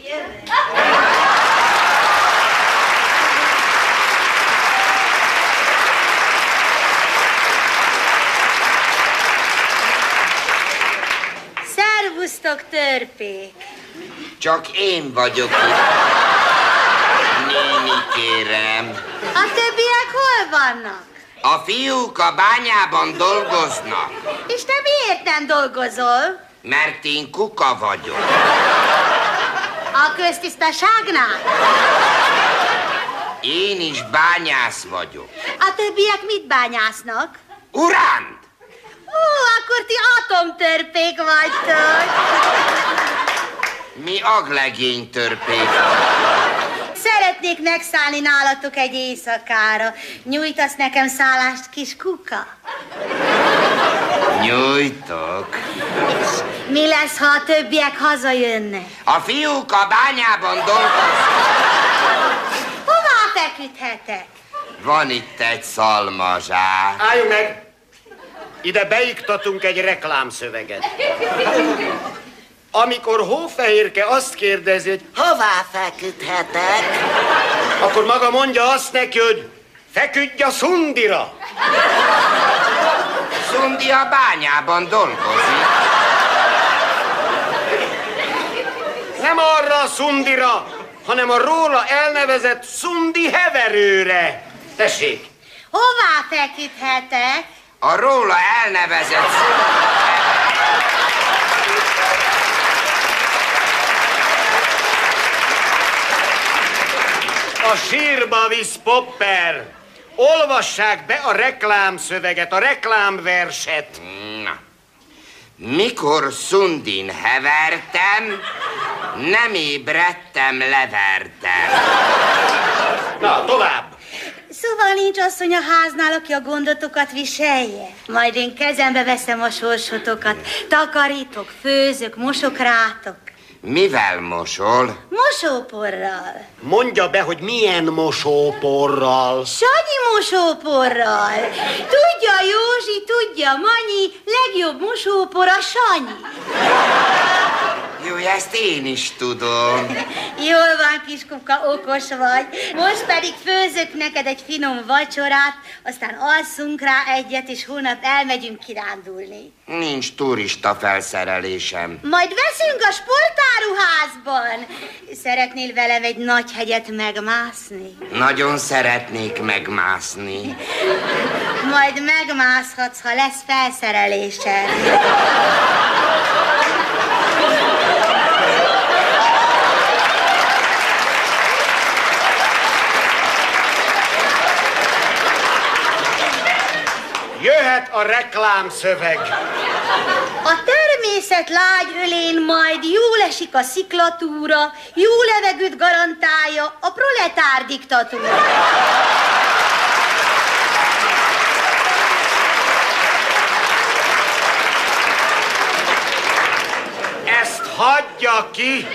Szervusztok, törpék! Csak én vagyok itt. Néni kérem. A többiek hol vannak? A fiúk a bányában dolgoznak, És te miért nem dolgozol? mert én kuka vagyok. A köztisztaságnál? Én is bányász vagyok. A többiek mit bányásznak? Uránt! Ó, akkor ti atomtörpék vagytok. Mi aglegény törpék. Szeretnék megszállni nálatok egy éjszakára. Nyújtasz nekem szállást, kis kuka? Nyújtok. Mi lesz, ha a többiek hazajönnek? A fiúk a bányában dolgoznak. Hová feküdhetek? Van itt egy szalmazsák. Álljunk meg! Ide beiktatunk egy reklámszöveget. Amikor Hófehérke azt kérdezi, hogy hová feküdhetek, akkor maga mondja azt neki, hogy feküdj a szundira. Szundi a bányában dolgozik. Nem arra a szundira, hanem a róla elnevezett szundi heverőre. Tessék! Hová feküdhetek? A róla elnevezett A sírba visz Popper. Olvassák be a reklámszöveget, a reklámverset. Na. Mikor szundin hevertem, nem ébredtem, levertem. Na, tovább. Szóval nincs asszony a háznál, aki a gondotokat viselje. Majd én kezembe veszem a sorsotokat. Takarítok, főzök, mosok rátok. Mivel mosol? Mosóporral. Mondja be, hogy milyen mosóporral. Sanyi mosóporral. Tudja Józsi, tudja Manyi, legjobb mosópor a Sanyi. Jó, ezt én is tudom. Jól van, kiskuka, okos vagy. Most pedig főzök neked egy finom vacsorát, aztán alszunk rá egyet, és holnap elmegyünk kirándulni. Nincs turista felszerelésem. Majd veszünk a sportáruházban. Szeretnél velem egy nagy hegyet megmászni? Nagyon szeretnék megmászni. Majd megmászhatsz, ha lesz felszerelésed. Jöhet a reklámszöveg. A természet lágy ölén majd jól esik a sziklatúra, jó levegőt garantálja a proletár diktatúra. Ezt hagyja ki.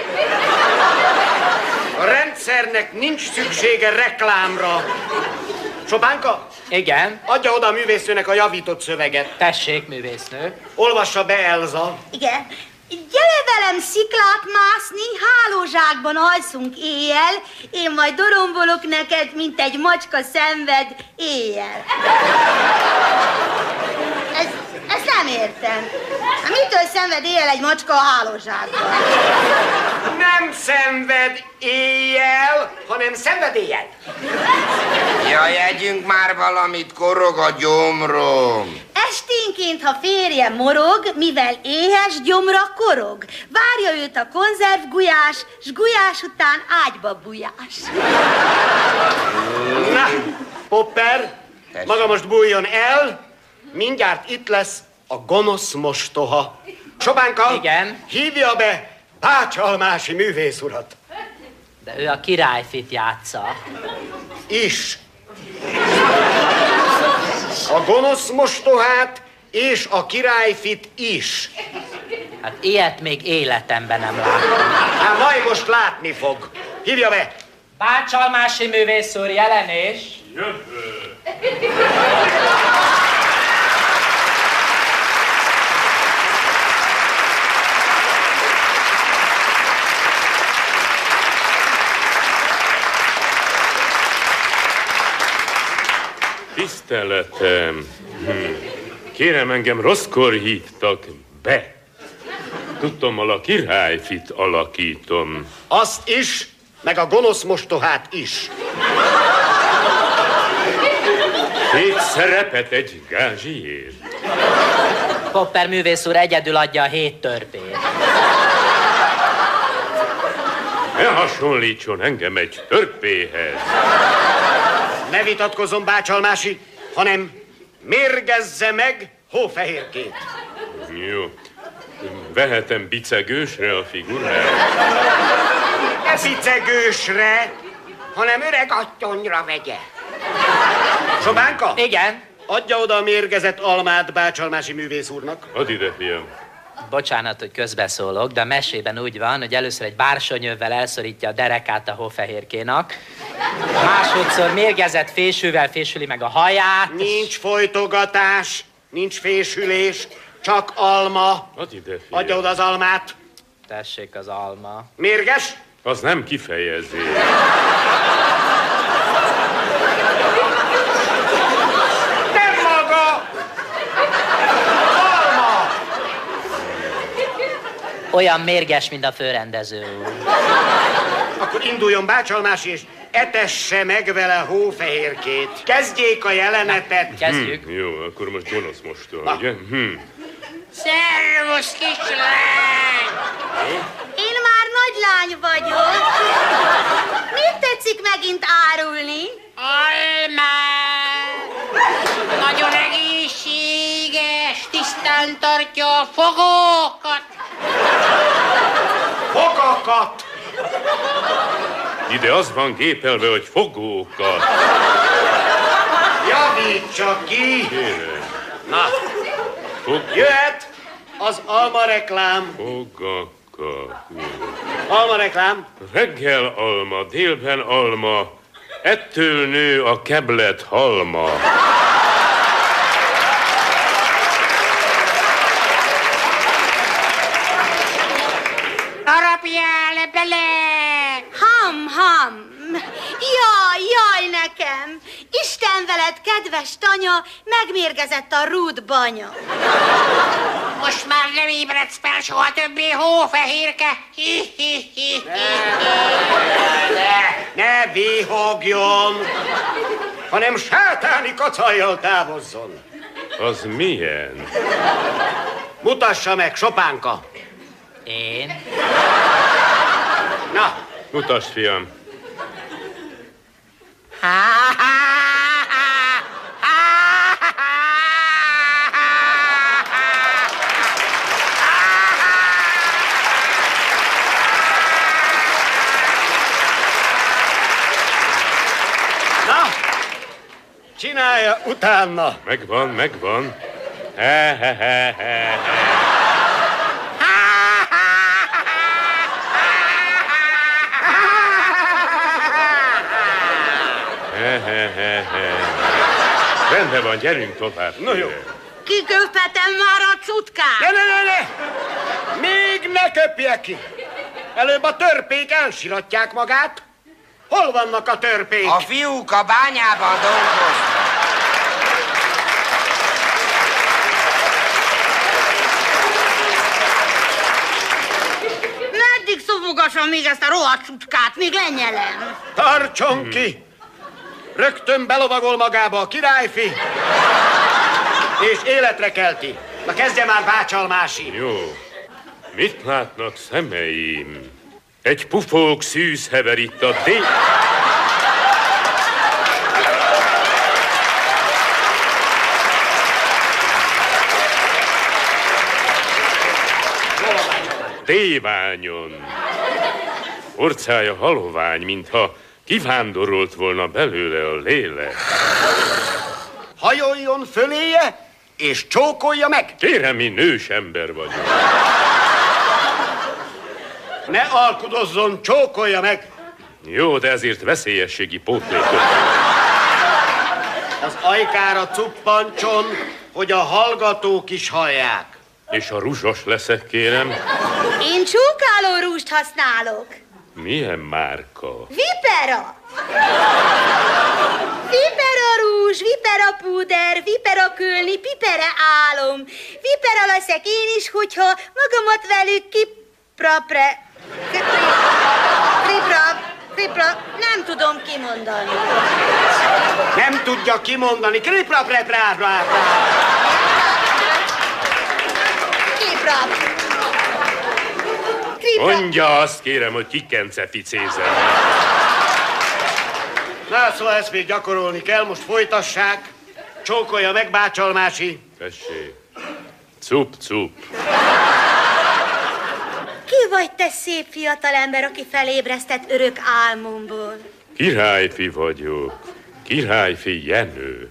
A rendszernek nincs szüksége reklámra. Sobánka? Igen? Adja oda a művésznőnek a javított szöveget. Tessék, művésznő. Olvassa be, Elza. Igen. Gyere velem sziklát mászni, hálózsákban alszunk éjjel, én majd dorombolok neked, mint egy macska szenved éjjel. Ez, ezt nem értem. Hát mitől szenved éjjel egy macska a hálózsákban? Nem szenved éjjel, hanem szenvedéllyel. Jaj, együnk már valamit, korog a gyomrom. Esténként, ha férje morog, mivel éhes gyomra korog, várja őt a konzerv gulyás, s gulyás után ágyba bujás. Na, Popper, maga most bújjon el, mindjárt itt lesz a gonosz mostoha. Sobánka, Igen? hívja be Bácsalmási művész urat. De ő a királyfit játsza. Is. A gonosz mostohát és a királyfit is. Hát ilyet még életemben nem láttam. Hát majd most látni fog. Hívja be! Bácsalmási művész úr, jelenés. Tiszteletem. Hm. Kérem, engem rosszkor hívtak be. Tudtommal a királyfit alakítom. Azt is, meg a gonosz mostohát is. Két szerepet egy gázsiért. Popper művész úr egyedül adja a hét törpét. Ne hasonlítson engem egy törpéhez. Ne vitatkozzon bácsalmási, hanem mérgezze meg hófehérkét. Jó. Vehetem bicegősre a figurát? Ne bicegősre, hanem öreg attyonyra vegye. Sobánka? Igen? Adja oda a mérgezett almát bácsalmási művész úrnak. Add ide, fiam. Bocsánat, hogy közbeszólok, de a mesében úgy van, hogy először egy bársonyövvel elszorítja a derekát a hófehérkénak, másodszor mérgezett fésűvel fésüli meg a haját. Nincs folytogatás, nincs fésülés, csak alma. Add ide, fiam. Adja oda az almát. Tessék az alma. Mérges? Az nem kifejezés. Nem maga! Alma! Olyan mérges, mint a főrendező úr. Akkor induljon bácsalmási, és etesse meg vele hófehérkét. Kezdjék a jelenetet. Hm, jó, akkor most gonosz most, ugye? Hm. Szervusz, kislány! Én már nagy lány vagyok. Mit tetszik megint árulni? Alma! Nagyon egészséges, tisztán tartja a fogókat. Fogakat! Ide az van gépelve, hogy fogókat. Javítsa ki! Kérem. Na, Fog... jöhet az alma reklám. Fogakat. Alma reklám. Reggel alma, délben alma, ettől nő a keblet halma. Harapjál bele! Ham, ham. Jaj, jaj nekem. Isten veled, kedves tanya, megmérgezett a rút banya. Most már nem ébredsz fel soha többé, hófehérke! Hi, hi, hi, hi. Ne, ne bihogjon, hanem sátáni kacajjal távozzon. Az milyen? Mutassa meg, Sopánka. Én? Na, Mutasd, fiam. csinálja utána. Megvan, megvan. He, he, he, he. He, Rendben van, gyerünk tovább. No jó. Kiköpetem már a cutkát. Ne, ne, ne, ne! Még ne köpje ki! Előbb a törpék elsiratják magát. Hol vannak a törpék? A fiúk a bányában dolgoznak. Meddig szofogassam még ezt a rohadt cutkát, még lenyelem. Tartson ki! Rögtön belovagol magába a királyfi, és életre kelti. Na kezdje már bácsalmási. Jó. Mit látnak szemeim? Egy pufók szűz hever itt a dél... Téványon. Orcája halovány, mintha kivándorolt volna belőle a lélek. Hajoljon föléje, és csókolja meg. Kérem, mi nős ember vagyok. Ne alkudozzon, csókolja meg. Jó, de ezért veszélyességi pótlékot. Az ajkára cuppancson, hogy a hallgatók is hallják. És a rúzsos leszek, kérem. Én csókáló rúst használok. Milyen márka? Vipera. Vipera rouge, vipera púder, vipera külni, pipere álom. Vipera leszek én is, hogyha magamat velük kiprapre... Kripra, kripra, nem tudom kimondani. Nem tudja kimondani. Kripra, pre, pre. Kripra. Mondja azt, kérem, hogy kikence ficézem. Na, szóval ezt még gyakorolni kell, most folytassák. Csókolja meg, bácsalmási. Tessék. Cup, cup. Ki vagy te szép fiatalember, aki felébresztett örök álmomból? Királyfi vagyok. Királyfi Jenő.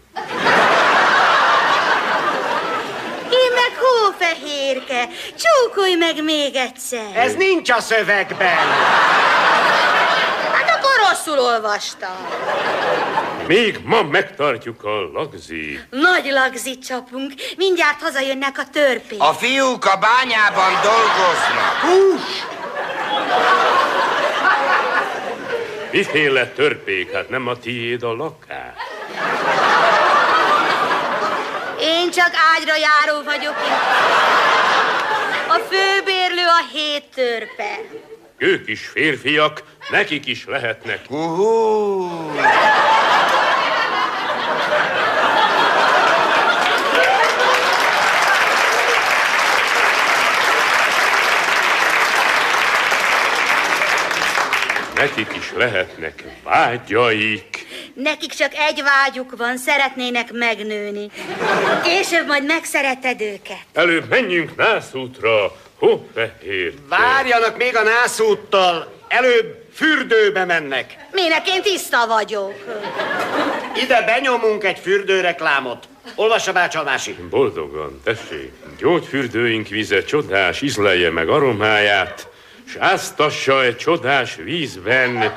Én meg hófehérke. Csókolj meg még egyszer. Ez nincs a szövegben. Hát akkor rosszul olvastam. Még ma megtartjuk a lagzi. Nagy lagzit csapunk. Mindjárt hazajönnek a törpék. A fiúk a bányában dolgoznak. Hús! Miféle törpék? Hát nem a tiéd a lakás. Én csak ágyra járó vagyok. A főbérlő a hét törpe. Ők is férfiak, nekik is lehetnek. Uhú. Nekik is lehetnek vágyaik. Nekik csak egy vágyuk van, szeretnének megnőni. Később majd megszereted őket. Előbb menjünk nászútra, hófehér. Várjanak még a nászúttal. Előbb fürdőbe mennek. Minek én tiszta vagyok. Ide benyomunk egy fürdőreklámot. Olvassa bácsalmási. Boldogan, tessék, gyógyfürdőink vize csodás ízlelje meg aromáját, s áztassa egy csodás vízben.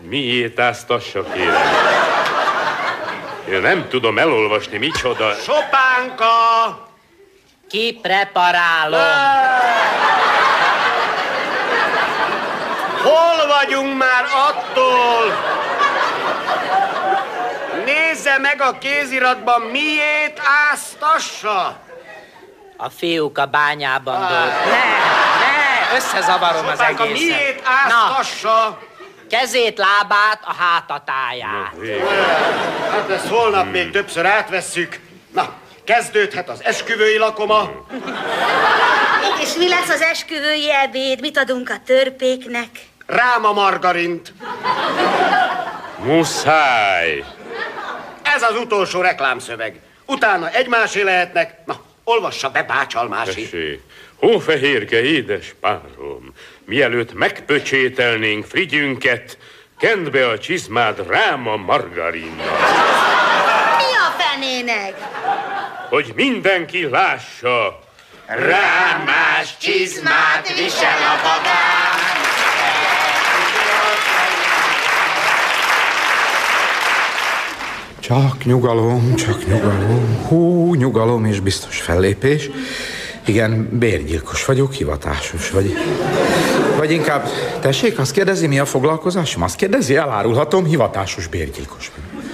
Miért áztassa, kérem? Én nem tudom elolvasni, micsoda. Sopánka! Kipreparálom. Hol vagyunk már attól? Nézze meg a kéziratban, miért áztassa? A fiúk a bányában dolgoznak. Ne, ne, összezavarom az Sopánka, egészet. miért áztassa? Kezét, lábát, a hátatáját. Hát ezt holnap még többször átvesszük. Na, kezdődhet az esküvői lakoma. És mi lesz az esküvői ebéd? Mit adunk a törpéknek? Rám a margarint. Muszáj. Ez az utolsó reklámszöveg. Utána egymásé lehetnek. Na, olvassa be, bácsalmási. Tessék, hófehérke édes párom, mielőtt megpöcsételnénk frigyünket, kend be a csizmád rám a margarinnal, Mi a fenének? hogy mindenki lássa. Rámás csizmát visel a babám. Csak nyugalom, csak nyugalom. Hú, nyugalom és biztos fellépés. Igen, bérgyilkos vagyok, hivatásos vagy. Vagy inkább, tessék, azt kérdezi, mi a foglalkozásom? Azt kérdezi, elárulhatom, hivatásos bérgyilkos vagyok.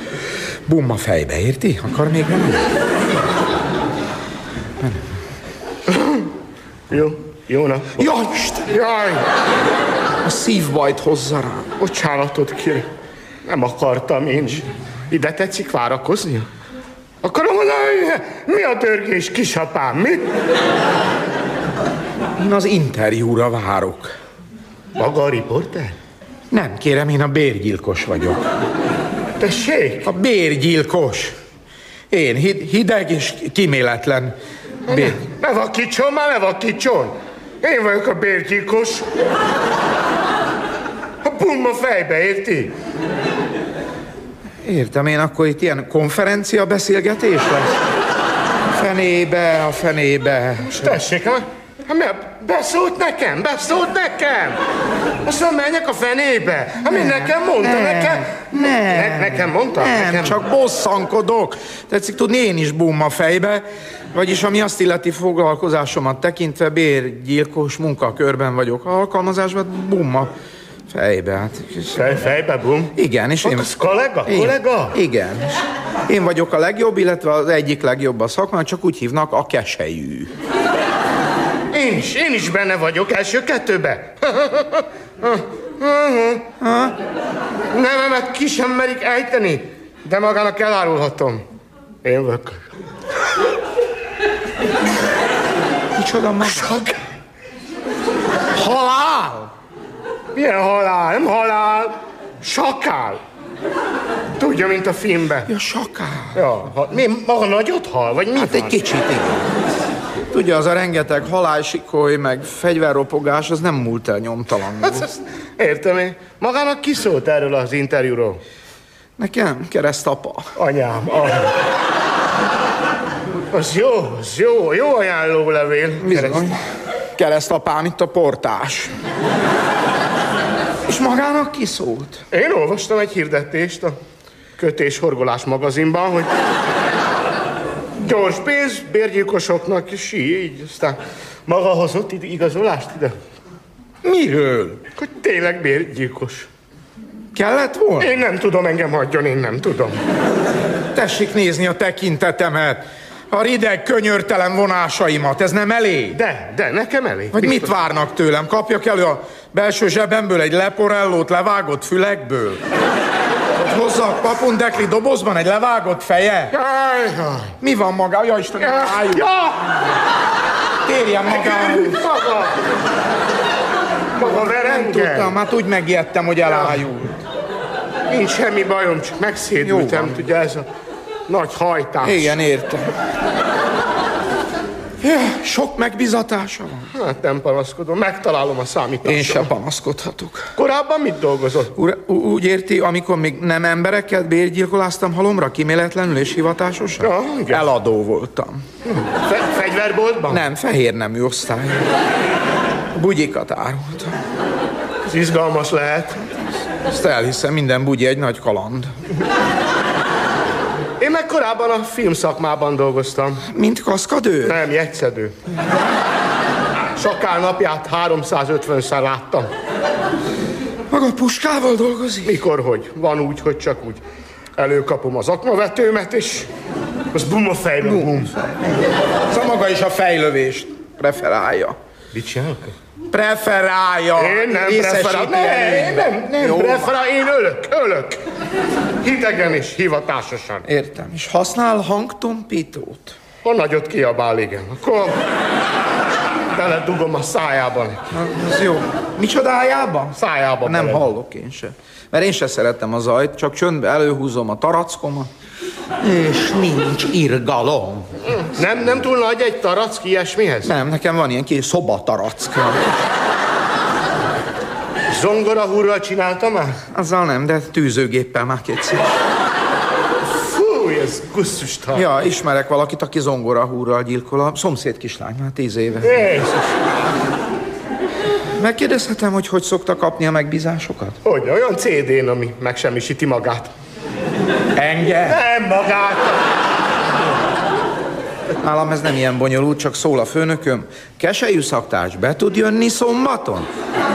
Bumma fejbe, érti? Akar még nem? Jó, jó nap. Jaj, Isten, jaj! A szívbajt hozza rám. Bocsánatot kérek. Nem akartam én. Ide tetszik várakoznia? Akarom mondani, mi a törgés, kisapám, mi? Én az interjúra várok. Maga a riporter? Nem, kérem, én a bérgyilkos vagyok. Tessék? A bérgyilkos. Én hid- hideg és kiméletlen. Bér... Ne vakítson már, ne vakítson! Én vagyok a bérgyilkos. A bumma fejbe, érti? Értem én, akkor itt ilyen konferencia beszélgetés lesz? Fenébe, a fenébe. Tessék, ha, mi a- beszólt nekem, beszólt nekem. Azt mondom, menjek a fenébe. Hát mi nekem mondta, nem, nekem. Nem. Ne, nekem mondta? Nem, nekem. csak bosszankodok. Tetszik tudni, én is bumma fejbe. Vagyis ami azt illeti foglalkozásomat tekintve, bérgyilkos munkakörben vagyok alkalmazásban, bumma Fejbe, hát. Fej, fejbe, bum? Igen, és én... Az kollega? Én- Kollega? Igen. és Én vagyok a legjobb, illetve az egyik legjobb a szakmán, csak úgy hívnak a keselyű. Én is, én is benne vagyok első kettőbe. Nevemet ki sem merik ejteni, de magának elárulhatom. Én vagyok. Micsoda maga? Halál! Milyen halál? Nem halál, sakál. Tudja, mint a filmben. Ja, sakál. Ja, ha, mi, maga nagyot hal, vagy mi Hát van? egy kicsit, igen. Tudja, az a rengeteg halálsikoly, meg fegyverropogás, az nem múlt el nyomtalanul. Hát, ezt értem én. Magának ki szólt erről az interjúról? Nekem keresztapa. Anyám, anyám. Az jó, az jó, jó ajánlólevél. Bizony. Keresztapám itt a portás. És magának kiszólt? Én olvastam egy hirdetést a Kötés Horgolás magazinban, hogy gyors pénz bérgyilkosoknak, és így, aztán maga hozott ide igazolást ide. Miről? Hogy tényleg bérgyilkos. Kellett volna? Én nem tudom, engem hagyjon, én nem tudom. Tessék nézni a tekintetemet. A rideg, könyörtelen vonásaimat, ez nem elég? De, de, nekem elég. Vagy mit Biztos. várnak tőlem? Kapjak elő a belső zsebemből egy leporellót levágott fülekből? Hogy hozzak papundekli dobozban egy levágott feje? Jaj, jaj. Mi van maga? Ja, Istenem, álljon! Ja! Térjen magához! Maga! Maga Nem verengel. tudtam, hát úgy megijedtem, hogy elájult. Nincs semmi bajom, csak megszédültem, tudja, ez a nagy hajtás. Igen, értem. Ja, sok megbizatása van. Hát nem panaszkodom, megtalálom a számítást. Én sem panaszkodhatok. Korábban mit dolgozott? Ura, úgy érti, amikor még nem embereket bérgyilkoláztam halomra, kiméletlenül és hivatásosan? Ja, igen. Eladó voltam. Fe- fegyverboltban? Nem, fehér nemű osztály. Bugyikat árultam. Ez izgalmas lehet. Ezt elhiszem, minden bugyi egy nagy kaland. Meg korábban a filmszakmában dolgoztam. Mint kaszkadőr? Nem, jegyszedő. Sakál napját 350-szer láttam. Maga puskával dolgozik? Mikor, hogy? Van úgy, hogy csak úgy. Előkapom az aknavetőmet, és az bum a fejbe. Bum. Szóval maga is a fejlövést preferálja. Mit csinálok? Preferálja. Én nem preferálok. Nem, előnyben. nem, nem Jó van. preferálok. Én ölök, ölök. Hidegen és hivatásosan. Értem. És használ hangtompítót? Ha nagyot kiabál, igen. Akkor beledugom a szájában. Az jó. Micsodájában? Szájába Nem bele. hallok én se. Mert én se szeretem a zajt, csak csöndbe előhúzom a tarackomat. És nincs irgalom. Nem, nem túl nagy egy tarack ilyesmihez? Nem, nekem van ilyen kis szobatarack. Zongora hurral csinálta már? Azzal nem, de tűzőgéppel már kétszer. Fú, ez gusztustalan. Ja, ismerek valakit, aki zongora húrral gyilkol a szomszéd kislány, már tíz éve. Jézus. Megkérdezhetem, hogy hogy szokta kapni a megbízásokat? Hogy olyan CD-n, ami megsemmisíti magát. Engem? Nem magát. Nálam ez nem ilyen bonyolult, csak szól a főnököm. Keselyű szaktárs, be tud jönni szombaton?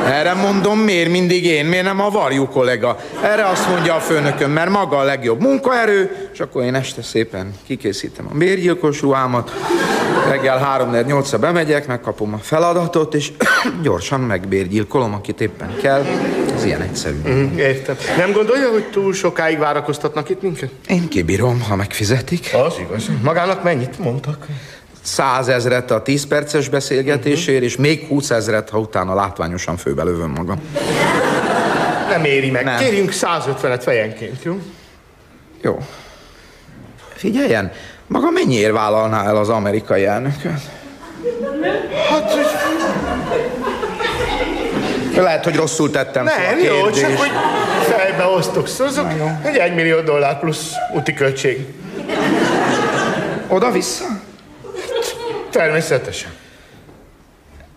Erre mondom, miért mindig én, miért nem a varjú kollega? Erre azt mondja a főnököm, mert maga a legjobb munkaerő, és akkor én este szépen kikészítem a bérgyilkos ruhámat, reggel 3 8 bemegyek, megkapom a feladatot, és gyorsan megbérgyilkolom, akit éppen kell. Ez ilyen egyszerű. Mm, értem. Nem gondolja, hogy túl sokáig várakoztatnak itt minket? Én kibírom, ha megfizetik. Az igaz. Magának mennyit mondtak? Százezret a 10 perces beszélgetésért, és még 20 ezret, ha utána látványosan főbelövöm magam. Nem éri meg. Nem. Kérjünk 150-et fejenként, jó? Jó. Figyeljen, maga mennyiért vállalná el az amerikai elnököt? Hát, Lehet, hogy rosszul tettem fel a nem, jó, kérdést. csak hogy fejbe osztok. Szóval egy egy millió dollár plusz úti költség. Oda-vissza? Természetesen.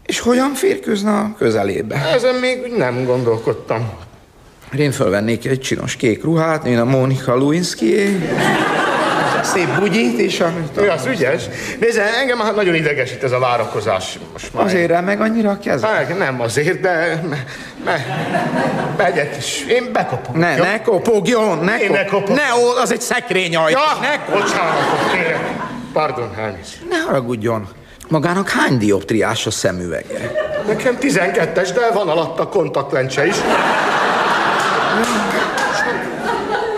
És hogyan férkőzne a közelébe? Ezen még nem gondolkodtam. Én fölvennék egy csinos kék ruhát, én a Monika Lewinsky. Szép bugyit, és a... Ő az ügyes. Nézd, engem már nagyon idegesít ez a várakozás. Most már. Azért meg annyira a kezed? Hát, nem azért, de... Me, megyek is. Én bekopom. Ne, jó? ne kopogjon, ne, Én kop... ne kopogok. ne, ó, az egy szekrényajtó. Ja, ne kop... bocsánatot kérek. Pardon, elnézést. Ne haragudjon. Magának hány dioptriás a szemüvege? Nekem 12-es, de van alatta kontaktlencse is.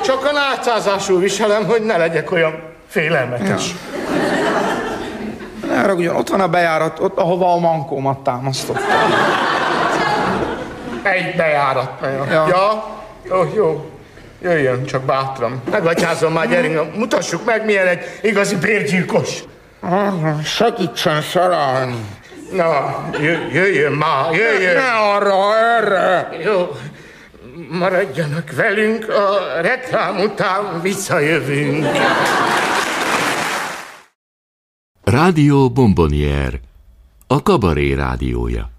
Csak a nátszázásul viselem, hogy ne legyek olyan félelmetes. Ne haragudjon, ott van a bejárat, ott, ahova a mankómat támasztottam. Egy bejárat. Ja. Ja. ja. Jó, jó. Jöjjön, csak bátran. Megatyázom már, gyerünk, mutassuk meg, milyen egy igazi bérgyilkos. Segítsen szerelni. Na, jö- jöjjön már, jöjjön. Ne arra, erre. Jó, maradjanak velünk, a reklám után visszajövünk. Rádió Bombonier, a kabaré rádiója.